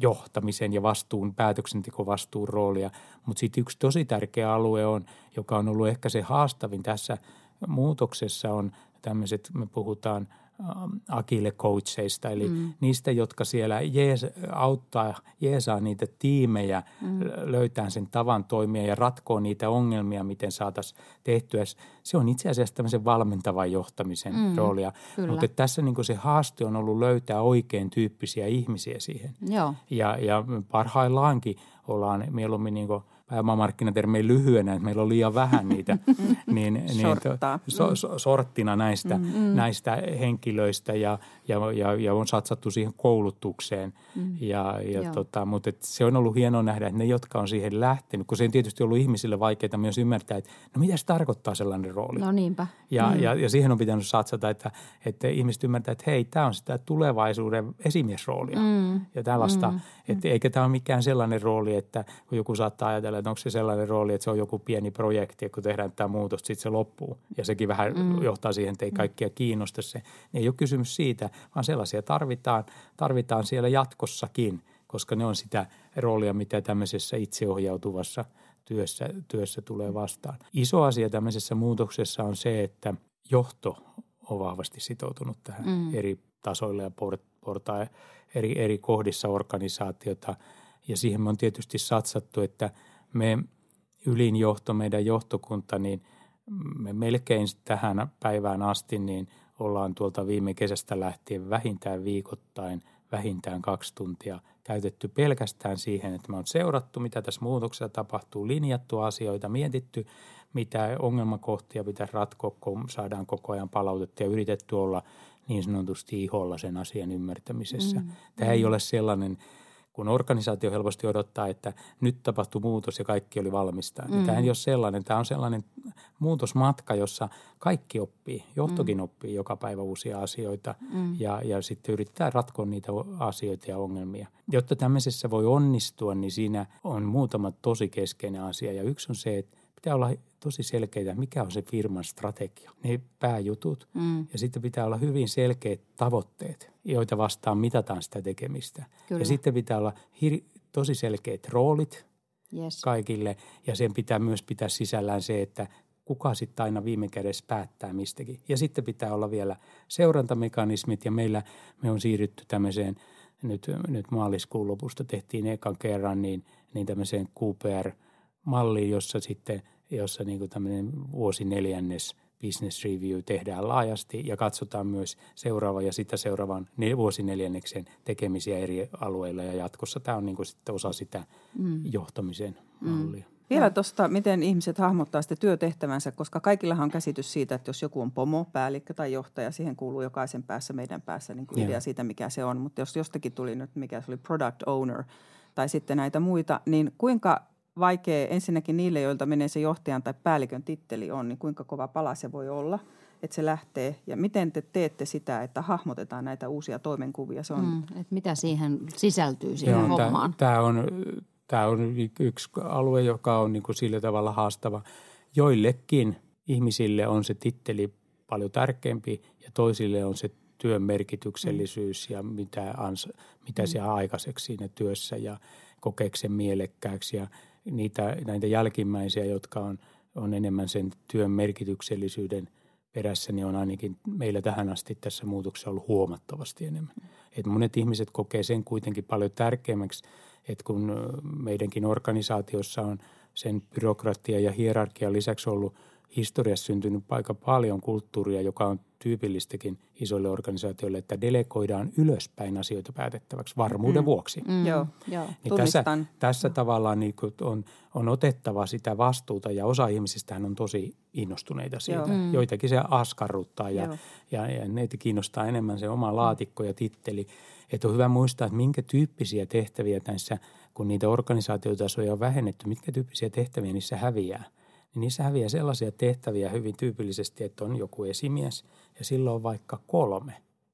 johtamisen ja vastuun, päätöksentekovastuun roolia. Mutta sitten yksi tosi tärkeä alue on, joka on ollut ehkä se haastavin tässä muutoksessa on tämmöiset, me puhutaan ähm, akille coacheista, eli mm. niistä, jotka siellä jees, auttaa, jeesaa niitä tiimejä mm. löytää sen tavan toimia ja ratkoa niitä ongelmia, miten saataisiin tehtyä. Se on itse asiassa tämmöisen valmentavan johtamisen mm, roolia. Kyllä. Mutta tässä niin se haaste on ollut löytää oikein tyyppisiä ihmisiä siihen. Joo. Ja, ja parhaillaankin ollaan mieluummin niin – pääomamarkkinatermejä lyhyenä, että meillä on liian vähän niitä, niin, niin to, so, so, sorttina näistä, mm, mm. näistä henkilöistä ja, ja, ja, ja on satsattu siihen koulutukseen. Mm. Ja, ja tota, mutta et se on ollut hienoa nähdä, että ne, jotka on siihen lähtenyt, kun se on tietysti ollut ihmisille vaikeaa myös ymmärtää, että no mitä se tarkoittaa sellainen rooli. No niinpä. Ja, mm. ja, ja siihen on pitänyt satsata, että, että ihmiset ymmärtää, että hei, tämä on sitä tulevaisuuden esimiesroolia mm. ja tällaista. Mm. Että eikä tämä ole mikään sellainen rooli, että kun joku saattaa ajatella, että onko se sellainen rooli, että se on joku pieni projekti, että kun tehdään tämä muutos, sitten se loppuu. Ja sekin vähän mm. johtaa siihen, että ei mm. kaikkia kiinnosta se. Ei ole kysymys siitä, vaan sellaisia tarvitaan, tarvitaan siellä jatkossakin, koska ne on sitä roolia, mitä tämmöisessä itseohjautuvassa työssä, työssä tulee vastaan. Iso asia tämmöisessä muutoksessa on se, että johto on vahvasti sitoutunut tähän mm. eri tasoilla ja portaa eri, eri kohdissa organisaatiota. Ja siihen me on tietysti satsattu, että me ylinjohto, meidän johtokunta, niin me melkein tähän päivään asti niin ollaan tuolta viime kesästä lähtien vähintään viikoittain, vähintään kaksi tuntia käytetty pelkästään siihen, että me on seurattu, mitä tässä muutoksessa tapahtuu, linjattu asioita, mietitty, mitä ongelmakohtia pitäisi ratkoa, kun saadaan koko ajan palautetta ja yritetty olla niin sanotusti iholla sen asian ymmärtämisessä. Mm. Tämä ei ole sellainen, kun organisaatio helposti odottaa, että nyt tapahtui muutos ja kaikki oli valmista. Mm. Tämä ei ole sellainen. Tämä on sellainen muutosmatka, jossa kaikki oppii. Johtokin mm. oppii joka päivä uusia asioita mm. ja, ja sitten yrittää ratkoa niitä asioita ja ongelmia. Jotta tämmöisessä voi onnistua, niin siinä on muutama tosi keskeinen asia. Ja yksi on se, että pitää olla tosi selkeitä, mikä on se firman strategia, ne pääjutut. Mm. Ja sitten pitää olla hyvin selkeät tavoitteet, joita vastaan mitataan sitä tekemistä. Kyllä. Ja sitten pitää olla hir- tosi selkeät roolit yes. kaikille. Ja sen pitää myös pitää sisällään se, että kuka sitten aina viime kädessä päättää mistäkin. Ja sitten pitää olla vielä seurantamekanismit ja meillä me on siirrytty tämmöiseen, nyt, nyt maaliskuun lopusta tehtiin ekan kerran, niin, niin tämmöiseen QPR-malliin, jossa sitten – jossa niin kuin tämmöinen vuosineljännes business review tehdään laajasti ja katsotaan myös seuraava ja sitä seuraavan vuosineljänneksen tekemisiä eri alueilla ja jatkossa tämä on niin kuin sitten osa sitä mm. johtamisen mm. mallia. Vielä tuosta, miten ihmiset hahmottaa sitä työtehtävänsä, koska kaikillahan on käsitys siitä, että jos joku on pomo, päällikkö tai johtaja, siihen kuuluu jokaisen päässä, meidän päässä niin kuin idea siitä, mikä se on. Mutta jos jostakin tuli nyt, mikä se oli product owner tai sitten näitä muita, niin kuinka vaikea ensinnäkin niille, joilta menee se johtajan tai päällikön titteli on, niin kuinka kova pala se voi olla, että se lähtee. Ja miten te teette sitä, että hahmotetaan näitä uusia toimenkuvia? Se on... mm, että mitä siihen sisältyy siihen Joo, hommaan? Tämä on, tämä on yksi alue, joka on niin kuin sillä tavalla haastava. Joillekin ihmisille on se titteli paljon tärkeämpi ja toisille on se työn merkityksellisyys ja mitä, ans, mitä mm. se aikaiseksi siinä työssä ja kokeeko sen mielekkääksi ja – niitä, näitä jälkimmäisiä, jotka on, on enemmän sen työn merkityksellisyyden perässä, niin on ainakin meillä tähän asti tässä muutoksessa ollut huomattavasti enemmän. Et monet ihmiset kokee sen kuitenkin paljon tärkeämmäksi, että kun meidänkin organisaatiossa on sen byrokratia ja hierarkia lisäksi ollut – historiassa syntynyt aika paljon kulttuuria, joka on tyypillistäkin isoille organisaatioille, että delegoidaan ylöspäin asioita päätettäväksi varmuuden mm. vuoksi. Mm. Joo, joo. Niin tässä, tässä tavallaan niin on, on otettava sitä vastuuta ja osa ihmisistä on tosi innostuneita siitä. Mm. Joitakin se askarruttaa ja, ja, ja neitä kiinnostaa enemmän se oma laatikko ja titteli. Että on hyvä muistaa, että minkä tyyppisiä tehtäviä näissä, kun niitä organisaatiotasoja on vähennetty, mitkä tyyppisiä tehtäviä niissä häviää – niin niissä häviää sellaisia tehtäviä hyvin tyypillisesti, että on joku esimies ja silloin on vaikka kolme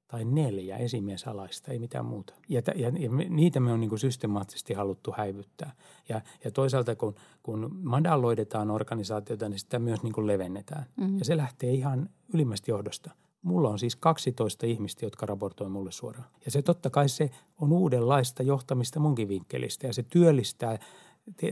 tai neljä esimiesalaista, ei mitään muuta. Ja, ja, ja niitä me on niin kuin systemaattisesti haluttu häivyttää. Ja, ja toisaalta kun, kun madalloidetaan organisaatiota, niin sitä myös niin kuin levennetään. Mm-hmm. Ja se lähtee ihan ylimmästä johdosta. Mulla on siis 12 ihmistä, jotka raportoi mulle suoraan. Ja se totta kai se on uudenlaista johtamista munkin vinkkelistä ja se työllistää –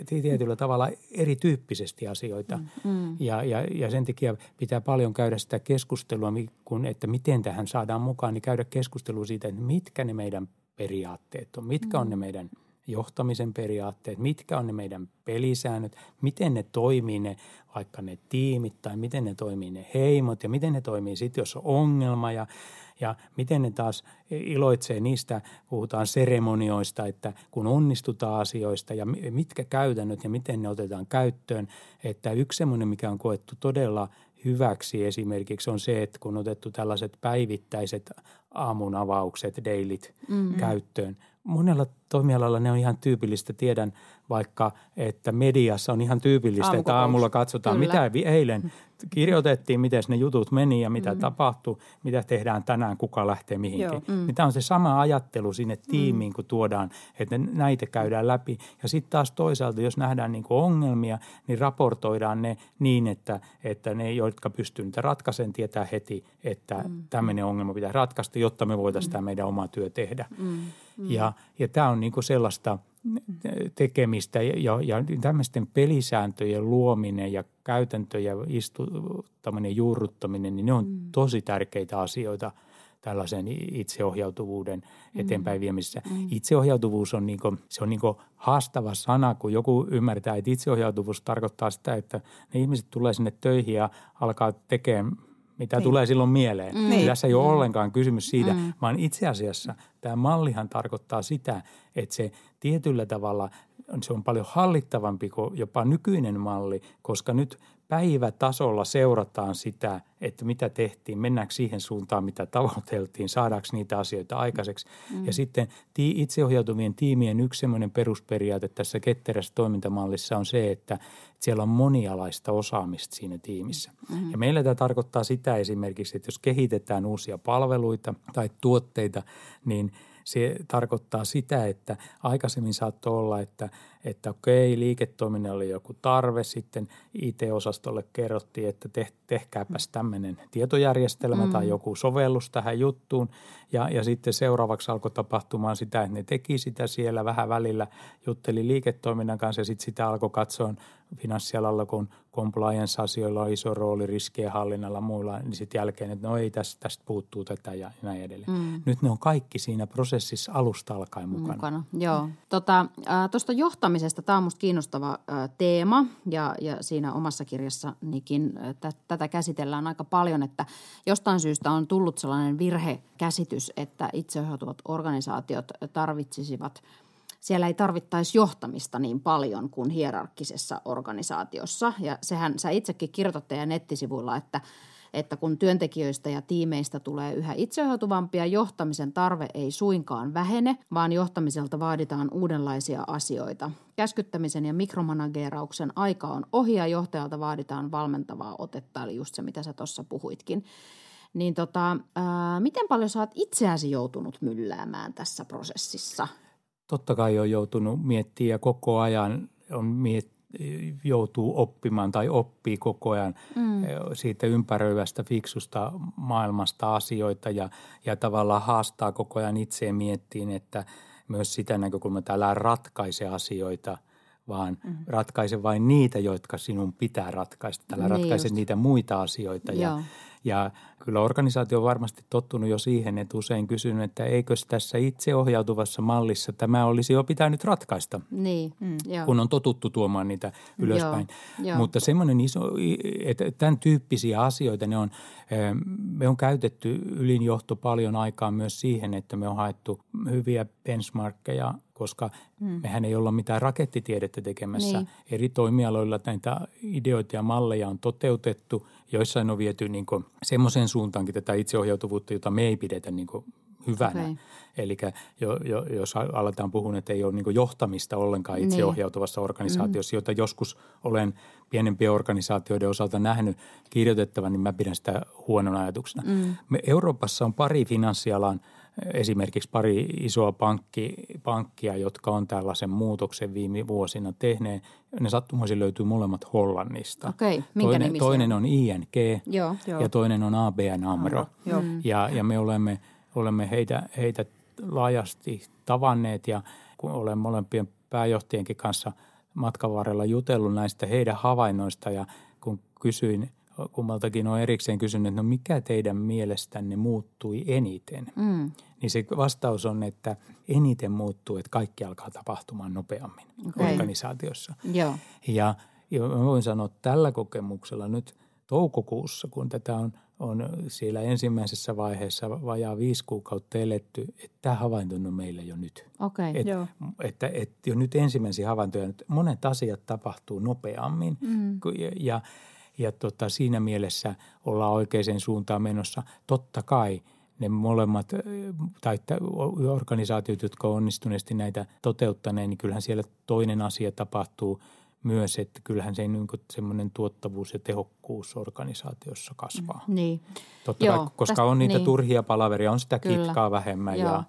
tietyllä tavalla erityyppisesti asioita. Mm, mm. Ja, ja, ja sen takia pitää paljon käydä sitä keskustelua, kun, että miten tähän saadaan mukaan, niin käydä keskustelua siitä, että mitkä ne meidän periaatteet on, mitkä mm. on ne meidän johtamisen periaatteet, mitkä on ne meidän pelisäännöt, miten ne toimii ne, vaikka ne tiimit tai miten ne toimii ne heimot ja miten ne toimii sitten, jos on ongelma ja ja miten ne taas iloitsee niistä, puhutaan seremonioista, että kun onnistutaan asioista ja mitkä käytännöt ja miten ne otetaan käyttöön. Että yksi semmoinen, mikä on koettu todella hyväksi esimerkiksi on se, että kun on otettu tällaiset päivittäiset aamun avaukset, dailit mm-hmm. käyttöön. Monella toimialalla ne on ihan tyypillistä. Tiedän vaikka, että mediassa on ihan tyypillistä, Aamukokous. että aamulla katsotaan, Kyllä. mitä eilen kirjoitettiin, miten ne jutut meni ja mitä mm. tapahtui, mitä tehdään tänään, kuka lähtee mihinkin. Joo, mm. Niin tämä on se sama ajattelu sinne mm. tiimiin, mm. kun tuodaan, että näitä käydään läpi. Ja sitten taas toisaalta, jos nähdään niin ongelmia, niin raportoidaan ne niin, että, että ne, jotka pystyvät niitä ratkaisemaan, tietää heti, että mm. tämmöinen ongelma pitää ratkaista, jotta me voitaisiin mm. tämä meidän oma työ tehdä. Mm. Mm. Ja, ja tämä on niin sellaista – tekemistä ja, ja tämmöisten pelisääntöjen luominen ja käytäntöjen istuttaminen, juurruttaminen, niin ne on mm. tosi tärkeitä asioita tällaisen itseohjautuvuuden mm. eteenpäin viemisessä. Mm. Itseohjautuvuus on, niinku, se on niinku haastava sana, kun joku ymmärtää, että itseohjautuvuus tarkoittaa sitä, että ne ihmiset tulee sinne töihin ja alkaa tekemään mitä niin. tulee silloin mieleen. Mm. Niin. Tässä ei ole mm. ollenkaan kysymys siitä, mm. vaan itse asiassa tämä mallihan tarkoittaa sitä, että se tietyllä tavalla se on paljon hallittavampi kuin jopa nykyinen malli, koska nyt päivätasolla seurataan sitä, että mitä tehtiin, mennäänkö siihen suuntaan, mitä tavoiteltiin, saadaanko niitä asioita aikaiseksi. Mm. Ja sitten itseohjautuvien tiimien yksi perusperiaate tässä ketterässä toimintamallissa on se, että siellä on monialaista osaamista siinä tiimissä. Mm. Ja meillä tämä tarkoittaa sitä esimerkiksi, että jos kehitetään uusia palveluita tai tuotteita, niin – se tarkoittaa sitä, että aikaisemmin saattoi olla, että että okei, liiketoiminnalle oli joku tarve, sitten IT-osastolle kerrottiin, että te, tehkääpäs tämmöinen tietojärjestelmä mm. tai joku sovellus tähän juttuun. Ja, ja sitten seuraavaksi alkoi tapahtumaan sitä, että ne teki sitä siellä vähän välillä, jutteli liiketoiminnan kanssa ja sitten sitä alkoi katsoa finanssialalla, kun compliance-asioilla on iso rooli riskien hallinnalla muilla, niin sitten jälkeen, että no ei, tästä, tästä puuttuu tätä ja näin edelleen. Mm. Nyt ne on kaikki siinä prosessissa alusta alkaen mukana. mukana. Joo. Tuosta tota, johtamisesta johtamisesta. Tämä on minusta kiinnostava teema ja, ja siinä omassa kirjassanikin tätä käsitellään aika paljon, että jostain syystä on tullut sellainen virhekäsitys, että itseohjautuvat organisaatiot tarvitsisivat – siellä ei tarvittaisi johtamista niin paljon kuin hierarkkisessa organisaatiossa. Ja sehän sä itsekin kirjoitat teidän nettisivuilla, että – että kun työntekijöistä ja tiimeistä tulee yhä itseohjautuvampia, johtamisen tarve ei suinkaan vähene, vaan johtamiselta vaaditaan uudenlaisia asioita. Käskyttämisen ja mikromanageerauksen aika on ohi ja johtajalta vaaditaan valmentavaa otetta, eli just se, mitä sä tuossa puhuitkin. Niin tota, ää, miten paljon sä oot itseäsi joutunut mylläämään tässä prosessissa? Totta kai on joutunut miettimään ja koko ajan on miet, joutuu oppimaan tai oppii koko ajan mm. siitä ympäröivästä fiksusta maailmasta asioita ja, ja tavallaan haastaa koko ajan itseä miettiin, että myös sitä näkökulmaa, että älä ratkaise asioita, vaan mm. ratkaise vain niitä, jotka sinun pitää ratkaista. Älä niin ratkaise just. niitä muita asioita. Ja, ja kyllä organisaatio on varmasti tottunut jo siihen, että usein kysyn, että eikö tässä itseohjautuvassa mallissa tämä olisi jo pitänyt ratkaista, niin, mm, kun on totuttu tuomaan niitä ylöspäin. Joo, jo. Mutta semmoinen iso, että tämän tyyppisiä asioita, ne on, me on käytetty ylinjohto paljon aikaa myös siihen, että me on haettu hyviä benchmarkkeja koska mm. mehän ei olla mitään rakettitiedettä tekemässä. Niin. Eri toimialoilla näitä ideoita ja malleja on toteutettu. Joissain on viety niin semmoiseen suuntaankin tätä itseohjautuvuutta, jota me ei pidetä niin hyvänä. Okay. Eli jo, jo, jos aletaan puhua, että ei ole niin johtamista ollenkaan niin. itseohjautuvassa niin. organisaatiossa, mm. jota joskus olen pienempien organisaatioiden osalta nähnyt kirjoitettavan, niin mä pidän sitä huonona ajatuksena. Mm. Me Euroopassa on pari finanssialan – esimerkiksi pari isoa pankki, pankkia, jotka on tällaisen muutoksen viime vuosina tehneet. Ne sattumoisin löytyy molemmat Hollannista. Okei, minkä toinen, toinen on ING Joo. ja toinen on ABN AMRO. Joo. Mm. Ja, ja me olemme, olemme heitä, heitä laajasti tavanneet ja kun olen molempien pääjohtajienkin kanssa matkan varrella jutellut näistä heidän havainnoista ja kun kysyin – kummaltakin on erikseen kysynyt, että no mikä teidän mielestänne muuttui eniten? Mm. Niin se vastaus on, että eniten muuttuu, että kaikki alkaa tapahtumaan nopeammin okay. organisaatiossa. Joo. Ja, ja mä voin sanoa tällä kokemuksella nyt toukokuussa, kun tätä on, on siellä ensimmäisessä vaiheessa vajaa viisi kuukautta eletty, että tämä havainto on meillä jo nyt. Okay, et, joo. Että, että jo nyt ensimmäisiä havaintoja, että monet asiat tapahtuu nopeammin mm. ja, ja – tota, siinä mielessä ollaan oikeaan suuntaan menossa. Totta kai ne molemmat tai organisaatiot, jotka on onnistuneesti näitä toteuttaneet, niin kyllähän siellä toinen asia tapahtuu myös, että kyllähän se niin semmoinen tuottavuus ja tehokkuus organisaatiossa kasvaa. Mm, niin. Totta Joo, kai, koska tästä, on niitä niin. turhia palaveria, on sitä Kyllä. kitkaa vähemmän. Ja,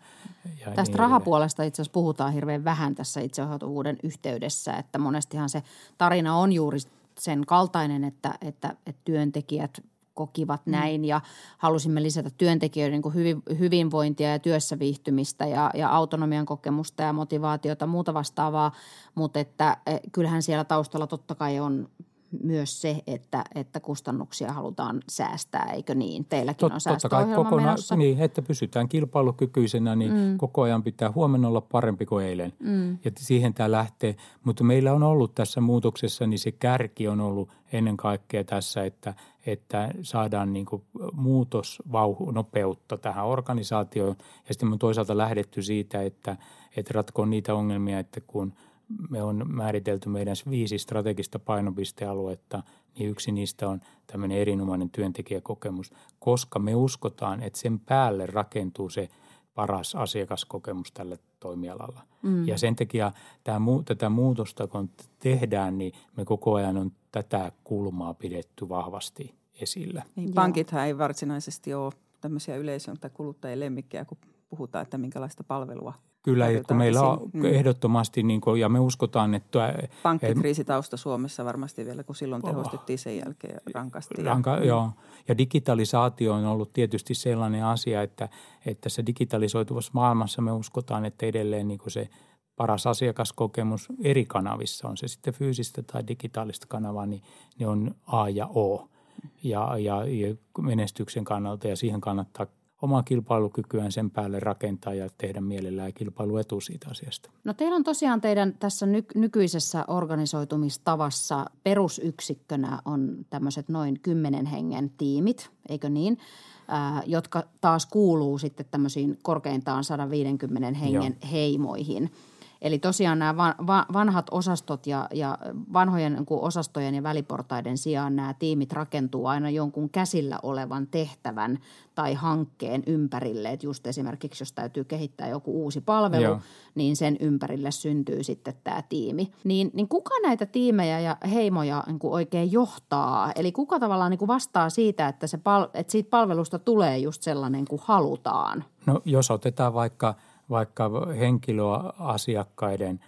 ja tästä niin rahapuolesta itse asiassa puhutaan hirveän vähän tässä itseohjautuvuuden yhteydessä, että monestihan se tarina on juuri sen kaltainen, että, että, että työntekijät kokivat mm. näin ja halusimme lisätä työntekijöiden niin hyvinvointia ja työssä viihtymistä ja, ja autonomian kokemusta ja motivaatiota muuta vastaavaa, mutta että eh, kyllähän siellä taustalla totta kai on myös se, että, että kustannuksia halutaan säästää, eikö niin? Teilläkin Tot, on säästöohjelma kokona- menossa. Niin, että pysytään kilpailukykyisenä, niin mm. koko ajan pitää huomenna olla parempi kuin eilen. Mm. Ja siihen tämä lähtee. Mutta meillä on ollut tässä muutoksessa, niin se kärki on ollut ennen kaikkea tässä, että, että saadaan niin muutosnopeutta tähän organisaatioon. Ja sitten on toisaalta lähdetty siitä, että, että ratkoon niitä ongelmia, että kun – me on määritelty meidän viisi strategista painopistealuetta, niin yksi niistä on tämmöinen erinomainen työntekijäkokemus, koska me uskotaan, että sen päälle rakentuu se paras asiakaskokemus tällä toimialalla. Mm. Ja sen takia tämä, tätä muutosta, kun tehdään, niin me koko ajan on tätä kulmaa pidetty vahvasti esillä. Niin, pankithan ei varsinaisesti ole tämmöisiä yleisön tai kuluttajien lemmikkejä, kun puhutaan, että minkälaista palvelua Kyllä, kun meillä on mm. ehdottomasti, niin kuin, ja me uskotaan, että... Pankkikriisitausta Suomessa varmasti vielä, kun silloin tehostettiin sen jälkeen rankasti. Ranka, ja, joo, ja digitalisaatio on ollut tietysti sellainen asia, että, että se digitalisoituvassa maailmassa me uskotaan, että edelleen niin kuin se paras asiakaskokemus eri kanavissa, on se sitten fyysistä tai digitaalista kanavaa, niin ne on A ja O. Ja, ja, ja menestyksen kannalta ja siihen kannattaa omaa kilpailukykyään sen päälle rakentaa ja tehdä mielellään kilpailuetu siitä asiasta. No teillä on tosiaan teidän tässä ny- nykyisessä organisoitumistavassa perusyksikkönä on tämmöiset noin kymmenen hengen tiimit, eikö niin? Ää, jotka taas kuuluu sitten tämmöisiin korkeintaan 150 hengen Joo. heimoihin – Eli tosiaan nämä vanhat osastot ja, ja vanhojen niin osastojen ja väliportaiden sijaan nämä tiimit rakentuu aina jonkun käsillä olevan tehtävän tai hankkeen ympärille. Että just esimerkiksi, jos täytyy kehittää joku uusi palvelu, Joo. niin sen ympärille syntyy sitten tämä tiimi. Niin, niin kuka näitä tiimejä ja heimoja niin kuin oikein johtaa? Eli kuka tavallaan niin kuin vastaa siitä, että, se pal- että siitä palvelusta tulee just sellainen kuin halutaan? No jos otetaan vaikka – vaikka henkilöasiakkaiden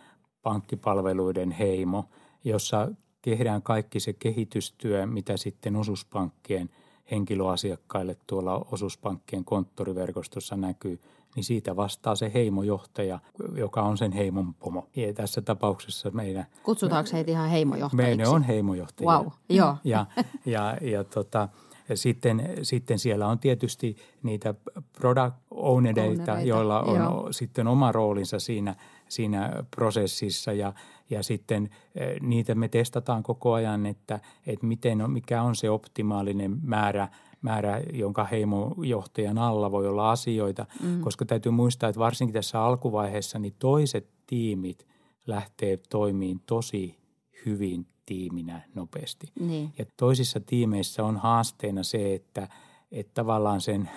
pankkipalveluiden heimo, jossa tehdään kaikki se kehitystyö, mitä sitten osuuspankkien henkilöasiakkaille tuolla osuuspankkien konttoriverkostossa näkyy, niin siitä vastaa se heimojohtaja, joka on sen heimon pomo. Ja tässä tapauksessa meidän... Kutsutaanko heitä ihan heimojohtajiksi? Meidän on heimojohtajia. Wow, joo. Ja, ja, ja tota, sitten, sitten siellä on tietysti niitä product ownereita, joilla on Joo. sitten oma roolinsa siinä, siinä prosessissa ja, ja sitten eh, niitä me testataan koko ajan, että, että miten, mikä on se optimaalinen määrä määrä, jonka heimojohtajan alla voi olla asioita, mm. koska täytyy muistaa, että varsinkin tässä alkuvaiheessa niin toiset tiimit lähtee toimiin tosi hyvin tiiminä nopeasti. Niin. Ja toisissa tiimeissä on haasteena se, että, että tavallaan sen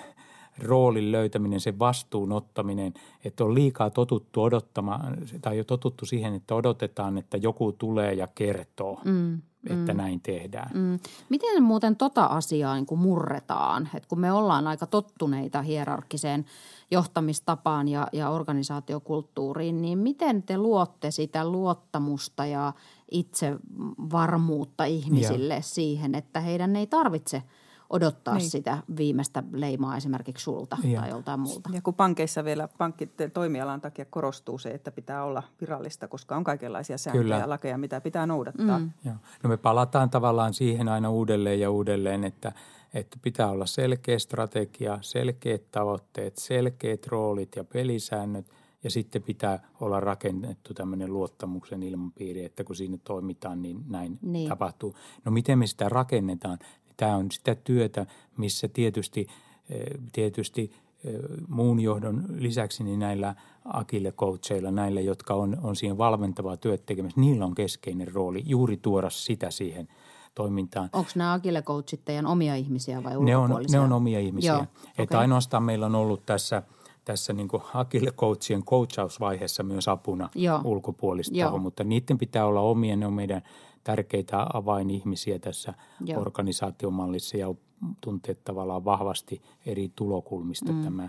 roolin löytäminen, sen vastuun ottaminen, että on liikaa totuttu odottamaan tai jo totuttu siihen, että odotetaan, että joku tulee ja kertoo. Mm että mm. näin tehdään. Mm. Miten muuten tota asiaa niin kuin murretaan? Et kun me ollaan aika tottuneita hierarkkiseen johtamistapaan ja, ja organisaatiokulttuuriin, niin miten te luotte sitä luottamusta ja itsevarmuutta ihmisille ja. siihen, että heidän ei tarvitse – odottaa niin. sitä viimeistä leimaa esimerkiksi sulta ja. tai joltain muulta. Ja kun pankeissa vielä pankkitoimialan takia korostuu se, että pitää olla virallista, koska on kaikenlaisia sääntöjä Kyllä. ja lakeja, mitä pitää noudattaa. Mm. Joo. No me palataan tavallaan siihen aina uudelleen ja uudelleen, että, että pitää olla selkeä strategia, selkeät tavoitteet, selkeät roolit ja pelisäännöt – ja sitten pitää olla rakennettu tämmöinen luottamuksen ilmapiiri, että kun siinä toimitaan, niin näin niin. tapahtuu. No miten me sitä rakennetaan? Tämä on sitä työtä, missä tietysti, eh, tietysti eh, muun johdon lisäksi niin näillä akille coacheilla, näillä, jotka on, on siihen valmentavaa työtä tekemässä, niillä on keskeinen rooli juuri tuoda sitä siihen toimintaan. Onko nämä akille coachit teidän omia ihmisiä vai ne on, ne on omia ihmisiä. Joo, okay. Että ainoastaan meillä on ollut tässä – tässä niin kuin Akille coachien coachausvaiheessa myös apuna Joo. ulkopuolista Joo. mutta niiden pitää olla omia, ne on meidän tärkeitä avainihmisiä tässä Joo. organisaatiomallissa ja tuntee tavallaan vahvasti eri tulokulmista mm. tämä,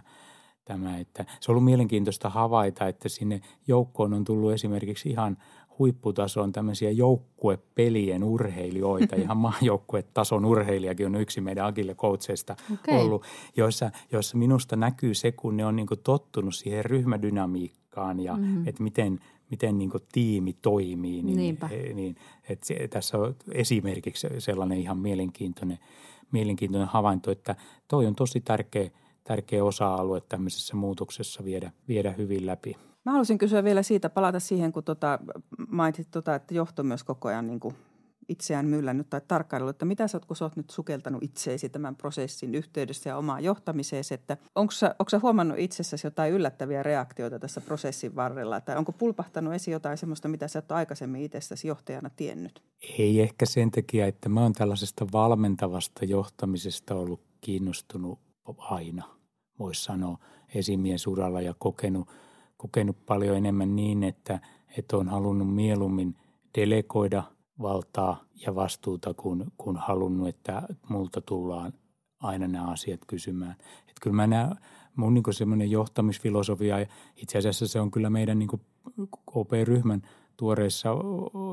tämä. Että se on ollut mielenkiintoista havaita, että sinne joukkoon on tullut esimerkiksi ihan huipputason tämmöisiä joukkuepelien urheilijoita, ihan maajoukkuetason urheilijakin on yksi meidän Agile coacheista okay. ollut, joissa, joissa minusta näkyy se, kun ne on niin tottunut siihen ryhmädynamiikkaan ja mm-hmm. että miten – miten niin kuin tiimi toimii. Niin, Niinpä. niin että se, tässä on esimerkiksi sellainen ihan mielenkiintoinen, mielenkiintoinen havainto, että toi on tosi tärkeä, tärkeä osa-alue tämmöisessä muutoksessa viedä, viedä hyvin läpi. Mä haluaisin kysyä vielä siitä, palata siihen, kun tota, mainitsit, tota, että johto myös koko ajan niin kuin itseään myllännyt tai tarkkaillut, että mitä sä oot, kun sä oot nyt sukeltanut itseesi tämän prosessin yhteydessä ja omaa johtamiseesi, että onko sä, onko sä huomannut itsessäsi jotain yllättäviä reaktioita tässä prosessin varrella, tai onko pulpahtanut esiin jotain sellaista, mitä sä ole aikaisemmin itsestäsi johtajana tiennyt? Ei ehkä sen takia, että mä oon tällaisesta valmentavasta johtamisesta ollut kiinnostunut aina, voisi sanoa esimiesuralla ja kokenut, kokenut paljon enemmän niin, että, että on halunnut mieluummin delegoida valtaa ja vastuuta, kun, kun halunnut, että multa tullaan aina nämä asiat kysymään. Että kyllä mä näen, mun niin semmoinen johtamisfilosofia, ja itse asiassa se on kyllä meidän niin OP-ryhmän tuoreissa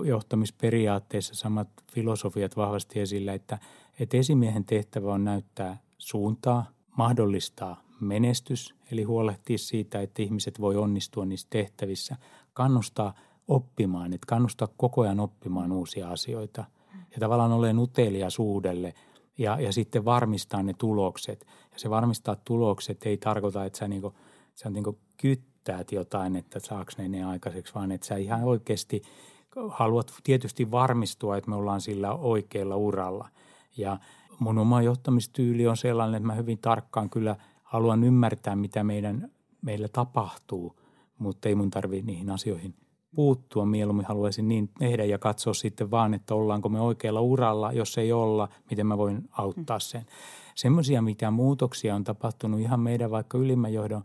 johtamisperiaatteissa samat filosofiat vahvasti esillä, että, että esimiehen tehtävä on näyttää suuntaa, mahdollistaa menestys, eli huolehtia siitä, että ihmiset voi onnistua niissä tehtävissä, kannustaa oppimaan, että kannustaa koko ajan oppimaan uusia asioita ja tavallaan olen utelias uudelle ja, ja sitten varmistaa ne tulokset. Ja se varmistaa tulokset ei tarkoita, että sä, niinku, sä niinku kyttäät jotain, että saaks ne ne aikaiseksi, vaan että sä ihan oikeasti haluat tietysti varmistua, että me ollaan sillä oikealla uralla. Ja mun oma johtamistyyli on sellainen, että mä hyvin tarkkaan kyllä haluan ymmärtää, mitä meidän, meillä tapahtuu, mutta ei mun tarvitse niihin asioihin puuttua. Mieluummin haluaisin niin tehdä ja katsoa sitten vaan, että ollaanko me oikealla uralla. Jos ei olla, miten mä voin auttaa sen. Semmoisia, mitä muutoksia on tapahtunut ihan meidän vaikka ylimmän johdon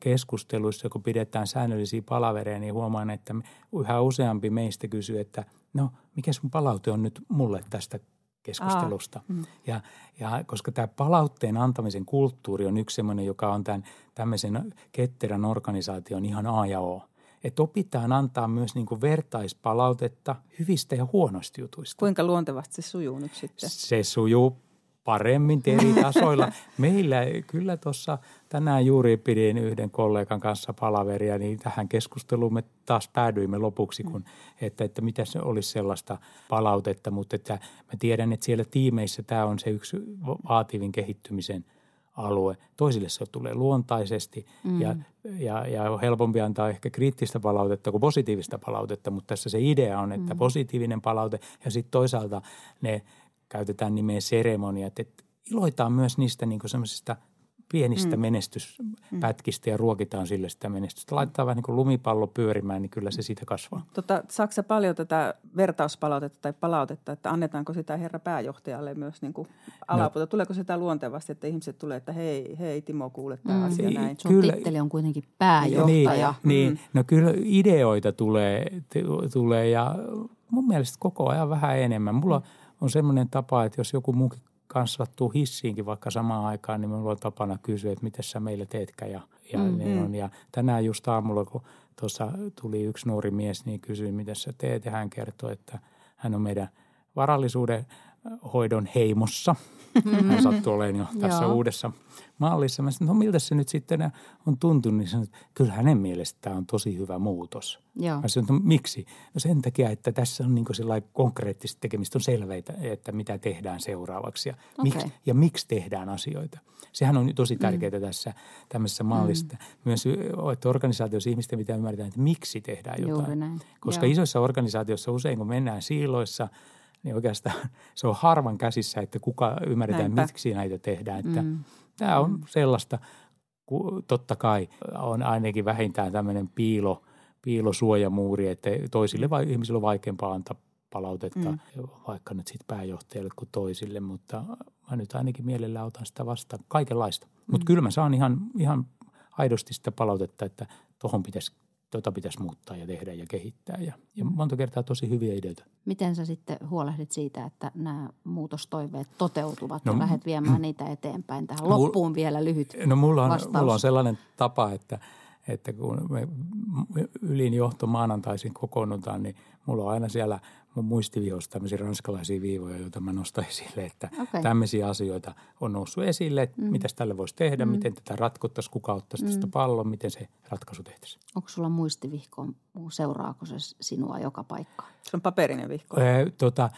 keskusteluissa, kun pidetään säännöllisiä palavereja, niin huomaan, että yhä useampi meistä kysyy, että no, mikä sun palaute on nyt mulle tästä keskustelusta. Aa, mm. ja, ja koska tämä palautteen antamisen kulttuuri on yksi sellainen, joka on tämän tämmöisen ketterän organisaation ihan A ja O. Että opitaan antaa myös niin vertaispalautetta hyvistä ja huonoista jutuista. Kuinka luontevasti se sujuu nyt sitten? Se sujuu paremmin eri tasoilla. Meillä kyllä tuossa tänään juuri pidin yhden kollegan kanssa palaveria, niin tähän keskusteluun me taas päädyimme lopuksi, kun, että, että mitä se olisi sellaista palautetta, mutta että mä tiedän, että siellä tiimeissä tämä on se yksi vaativin kehittymisen alue. Toisille se tulee luontaisesti mm. ja, ja, ja on helpompi antaa ehkä kriittistä palautetta kuin positiivista palautetta, mutta tässä se idea on, että mm. positiivinen palaute ja sitten toisaalta ne – käytetään nimeä seremoniat, että iloitaan myös niistä niin semmoisista pienistä mm. menestyspätkistä ja ruokitaan sille sitä menestystä. Laitetaan vähän niin kuin lumipallo pyörimään, niin kyllä se siitä kasvaa. Tota, saako paljon tätä vertauspalautetta tai palautetta, että annetaanko sitä herra pääjohtajalle myös niin kuin alapuolta? No, Tuleeko sitä luonteevasti, että ihmiset tulee, että hei, hei Timo, kuule tämä mm. asia näin? Sun kyllä, titteli on kuitenkin pääjohtaja. Niin, niin, no kyllä ideoita tulee, tulee ja mun mielestä koko ajan vähän enemmän. Mulla mm on semmoinen tapa, että jos joku munkin kanssa sattuu hissiinkin vaikka samaan aikaan, niin minulla on tapana kysyä, että miten sä meillä teetkään. Ja, ja, mm-hmm. niin on. ja tänään just aamulla, kun tuossa tuli yksi nuori mies, niin kysyi, miten sä teet. Ja hän kertoi, että hän on meidän varallisuuden hoidon heimossa. Hän sattuu olemaan jo tässä uudessa mallissa. Mä sanoin, no miltä se nyt sitten on tuntunut, niin sanoin, että kyllä hänen mielestä tämä on tosi hyvä muutos. Joo. Mä sanoin, no miksi? No sen takia, että tässä on niin sellainen konkreettista tekemistä, on selvää, että mitä tehdään seuraavaksi ja, okay. miksi, ja miksi tehdään asioita. Sehän on tosi tärkeää mm. tässä tämmöisessä mallista. Mm. Myös että organisaatiossa ihmisten pitää ymmärtää, että miksi tehdään jotain. Juuri näin. Koska Joo. isoissa organisaatioissa usein, kun mennään siiloissa – niin oikeastaan se on harvan käsissä, että kuka ymmärretään, Näinpä. miksi näitä tehdään. Että mm. Tämä on mm. sellaista, totta kai on ainakin vähintään tämmöinen piilo, piilosuojamuuri, että toisille vai, ihmisille on vaikeampaa antaa palautetta, mm. vaikka nyt sitten pääjohtajalle kuin toisille, mutta mä nyt ainakin mielellään otan sitä vastaan kaikenlaista. Mm. Mutta kyllä mä saan ihan, ihan aidosti sitä palautetta, että tuohon pitäisi tota pitäisi muuttaa ja tehdä ja kehittää. Ja, ja monta kertaa tosi hyviä ideoita. Miten sä sitten huolehdit siitä, että nämä muutostoiveet toteutuvat no, ja lähdet viemään niitä eteenpäin? Tähän loppuun mul, vielä lyhyt No mulla on, mulla on sellainen tapa, että, että kun me ylin johto maanantaisin kokoonnutaan, niin mulla on aina siellä – mun muistivihossa tämmöisiä ranskalaisia viivoja, joita mä nostan esille, että okay. tämmöisiä asioita on noussut esille, että mm. mitä tälle voisi tehdä, mm. miten tätä ratkottaisiin, kuka ottaisi mm. tästä pallon, miten se ratkaisu tehtäisiin. Onko sulla muistivihko, seuraako se sinua joka paikkaan? Se on paperinen vihko. Ee, tota,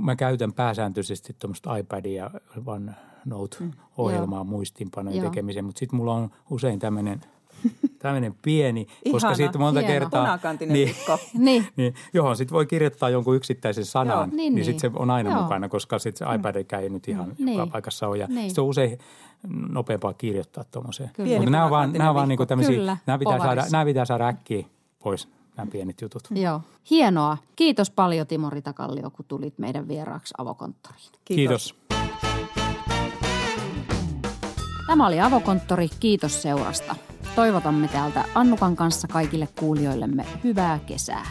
mä käytän pääsääntöisesti tuommoista iPadia, OneNote-ohjelmaa mm. muistinpanojen tekemiseen, mutta sitten mulla on usein tämmöinen – tämmöinen pieni, Ihana, koska siitä monta hieno. kertaa... Punakantinen niin. Niin. niin, johon sitten voi kirjoittaa jonkun yksittäisen sanan, Joo. Niin, niin, niin sitten se on aina Joo. mukana, koska sitten se iPadikään ei nyt ihan Niin. joka paikassa ole. Ja Niin. sit se on usein nopeampaa kirjoittaa tuommoiseen. Mutta nämä on vaan, nämä on vaan niinku tämmöisiä, Kyllä, nämä pitää, saada, nämä pitää saada äkkiä pois, nämä pienet jutut. Joo. Hienoa. Kiitos paljon Timo Ritakallio, kun tulit meidän vieraaksi avokonttoriin. Kiitos. Tämä oli Avokonttori. Kiitos seurasta. Toivotamme täältä Annukan kanssa kaikille kuulijoillemme hyvää kesää.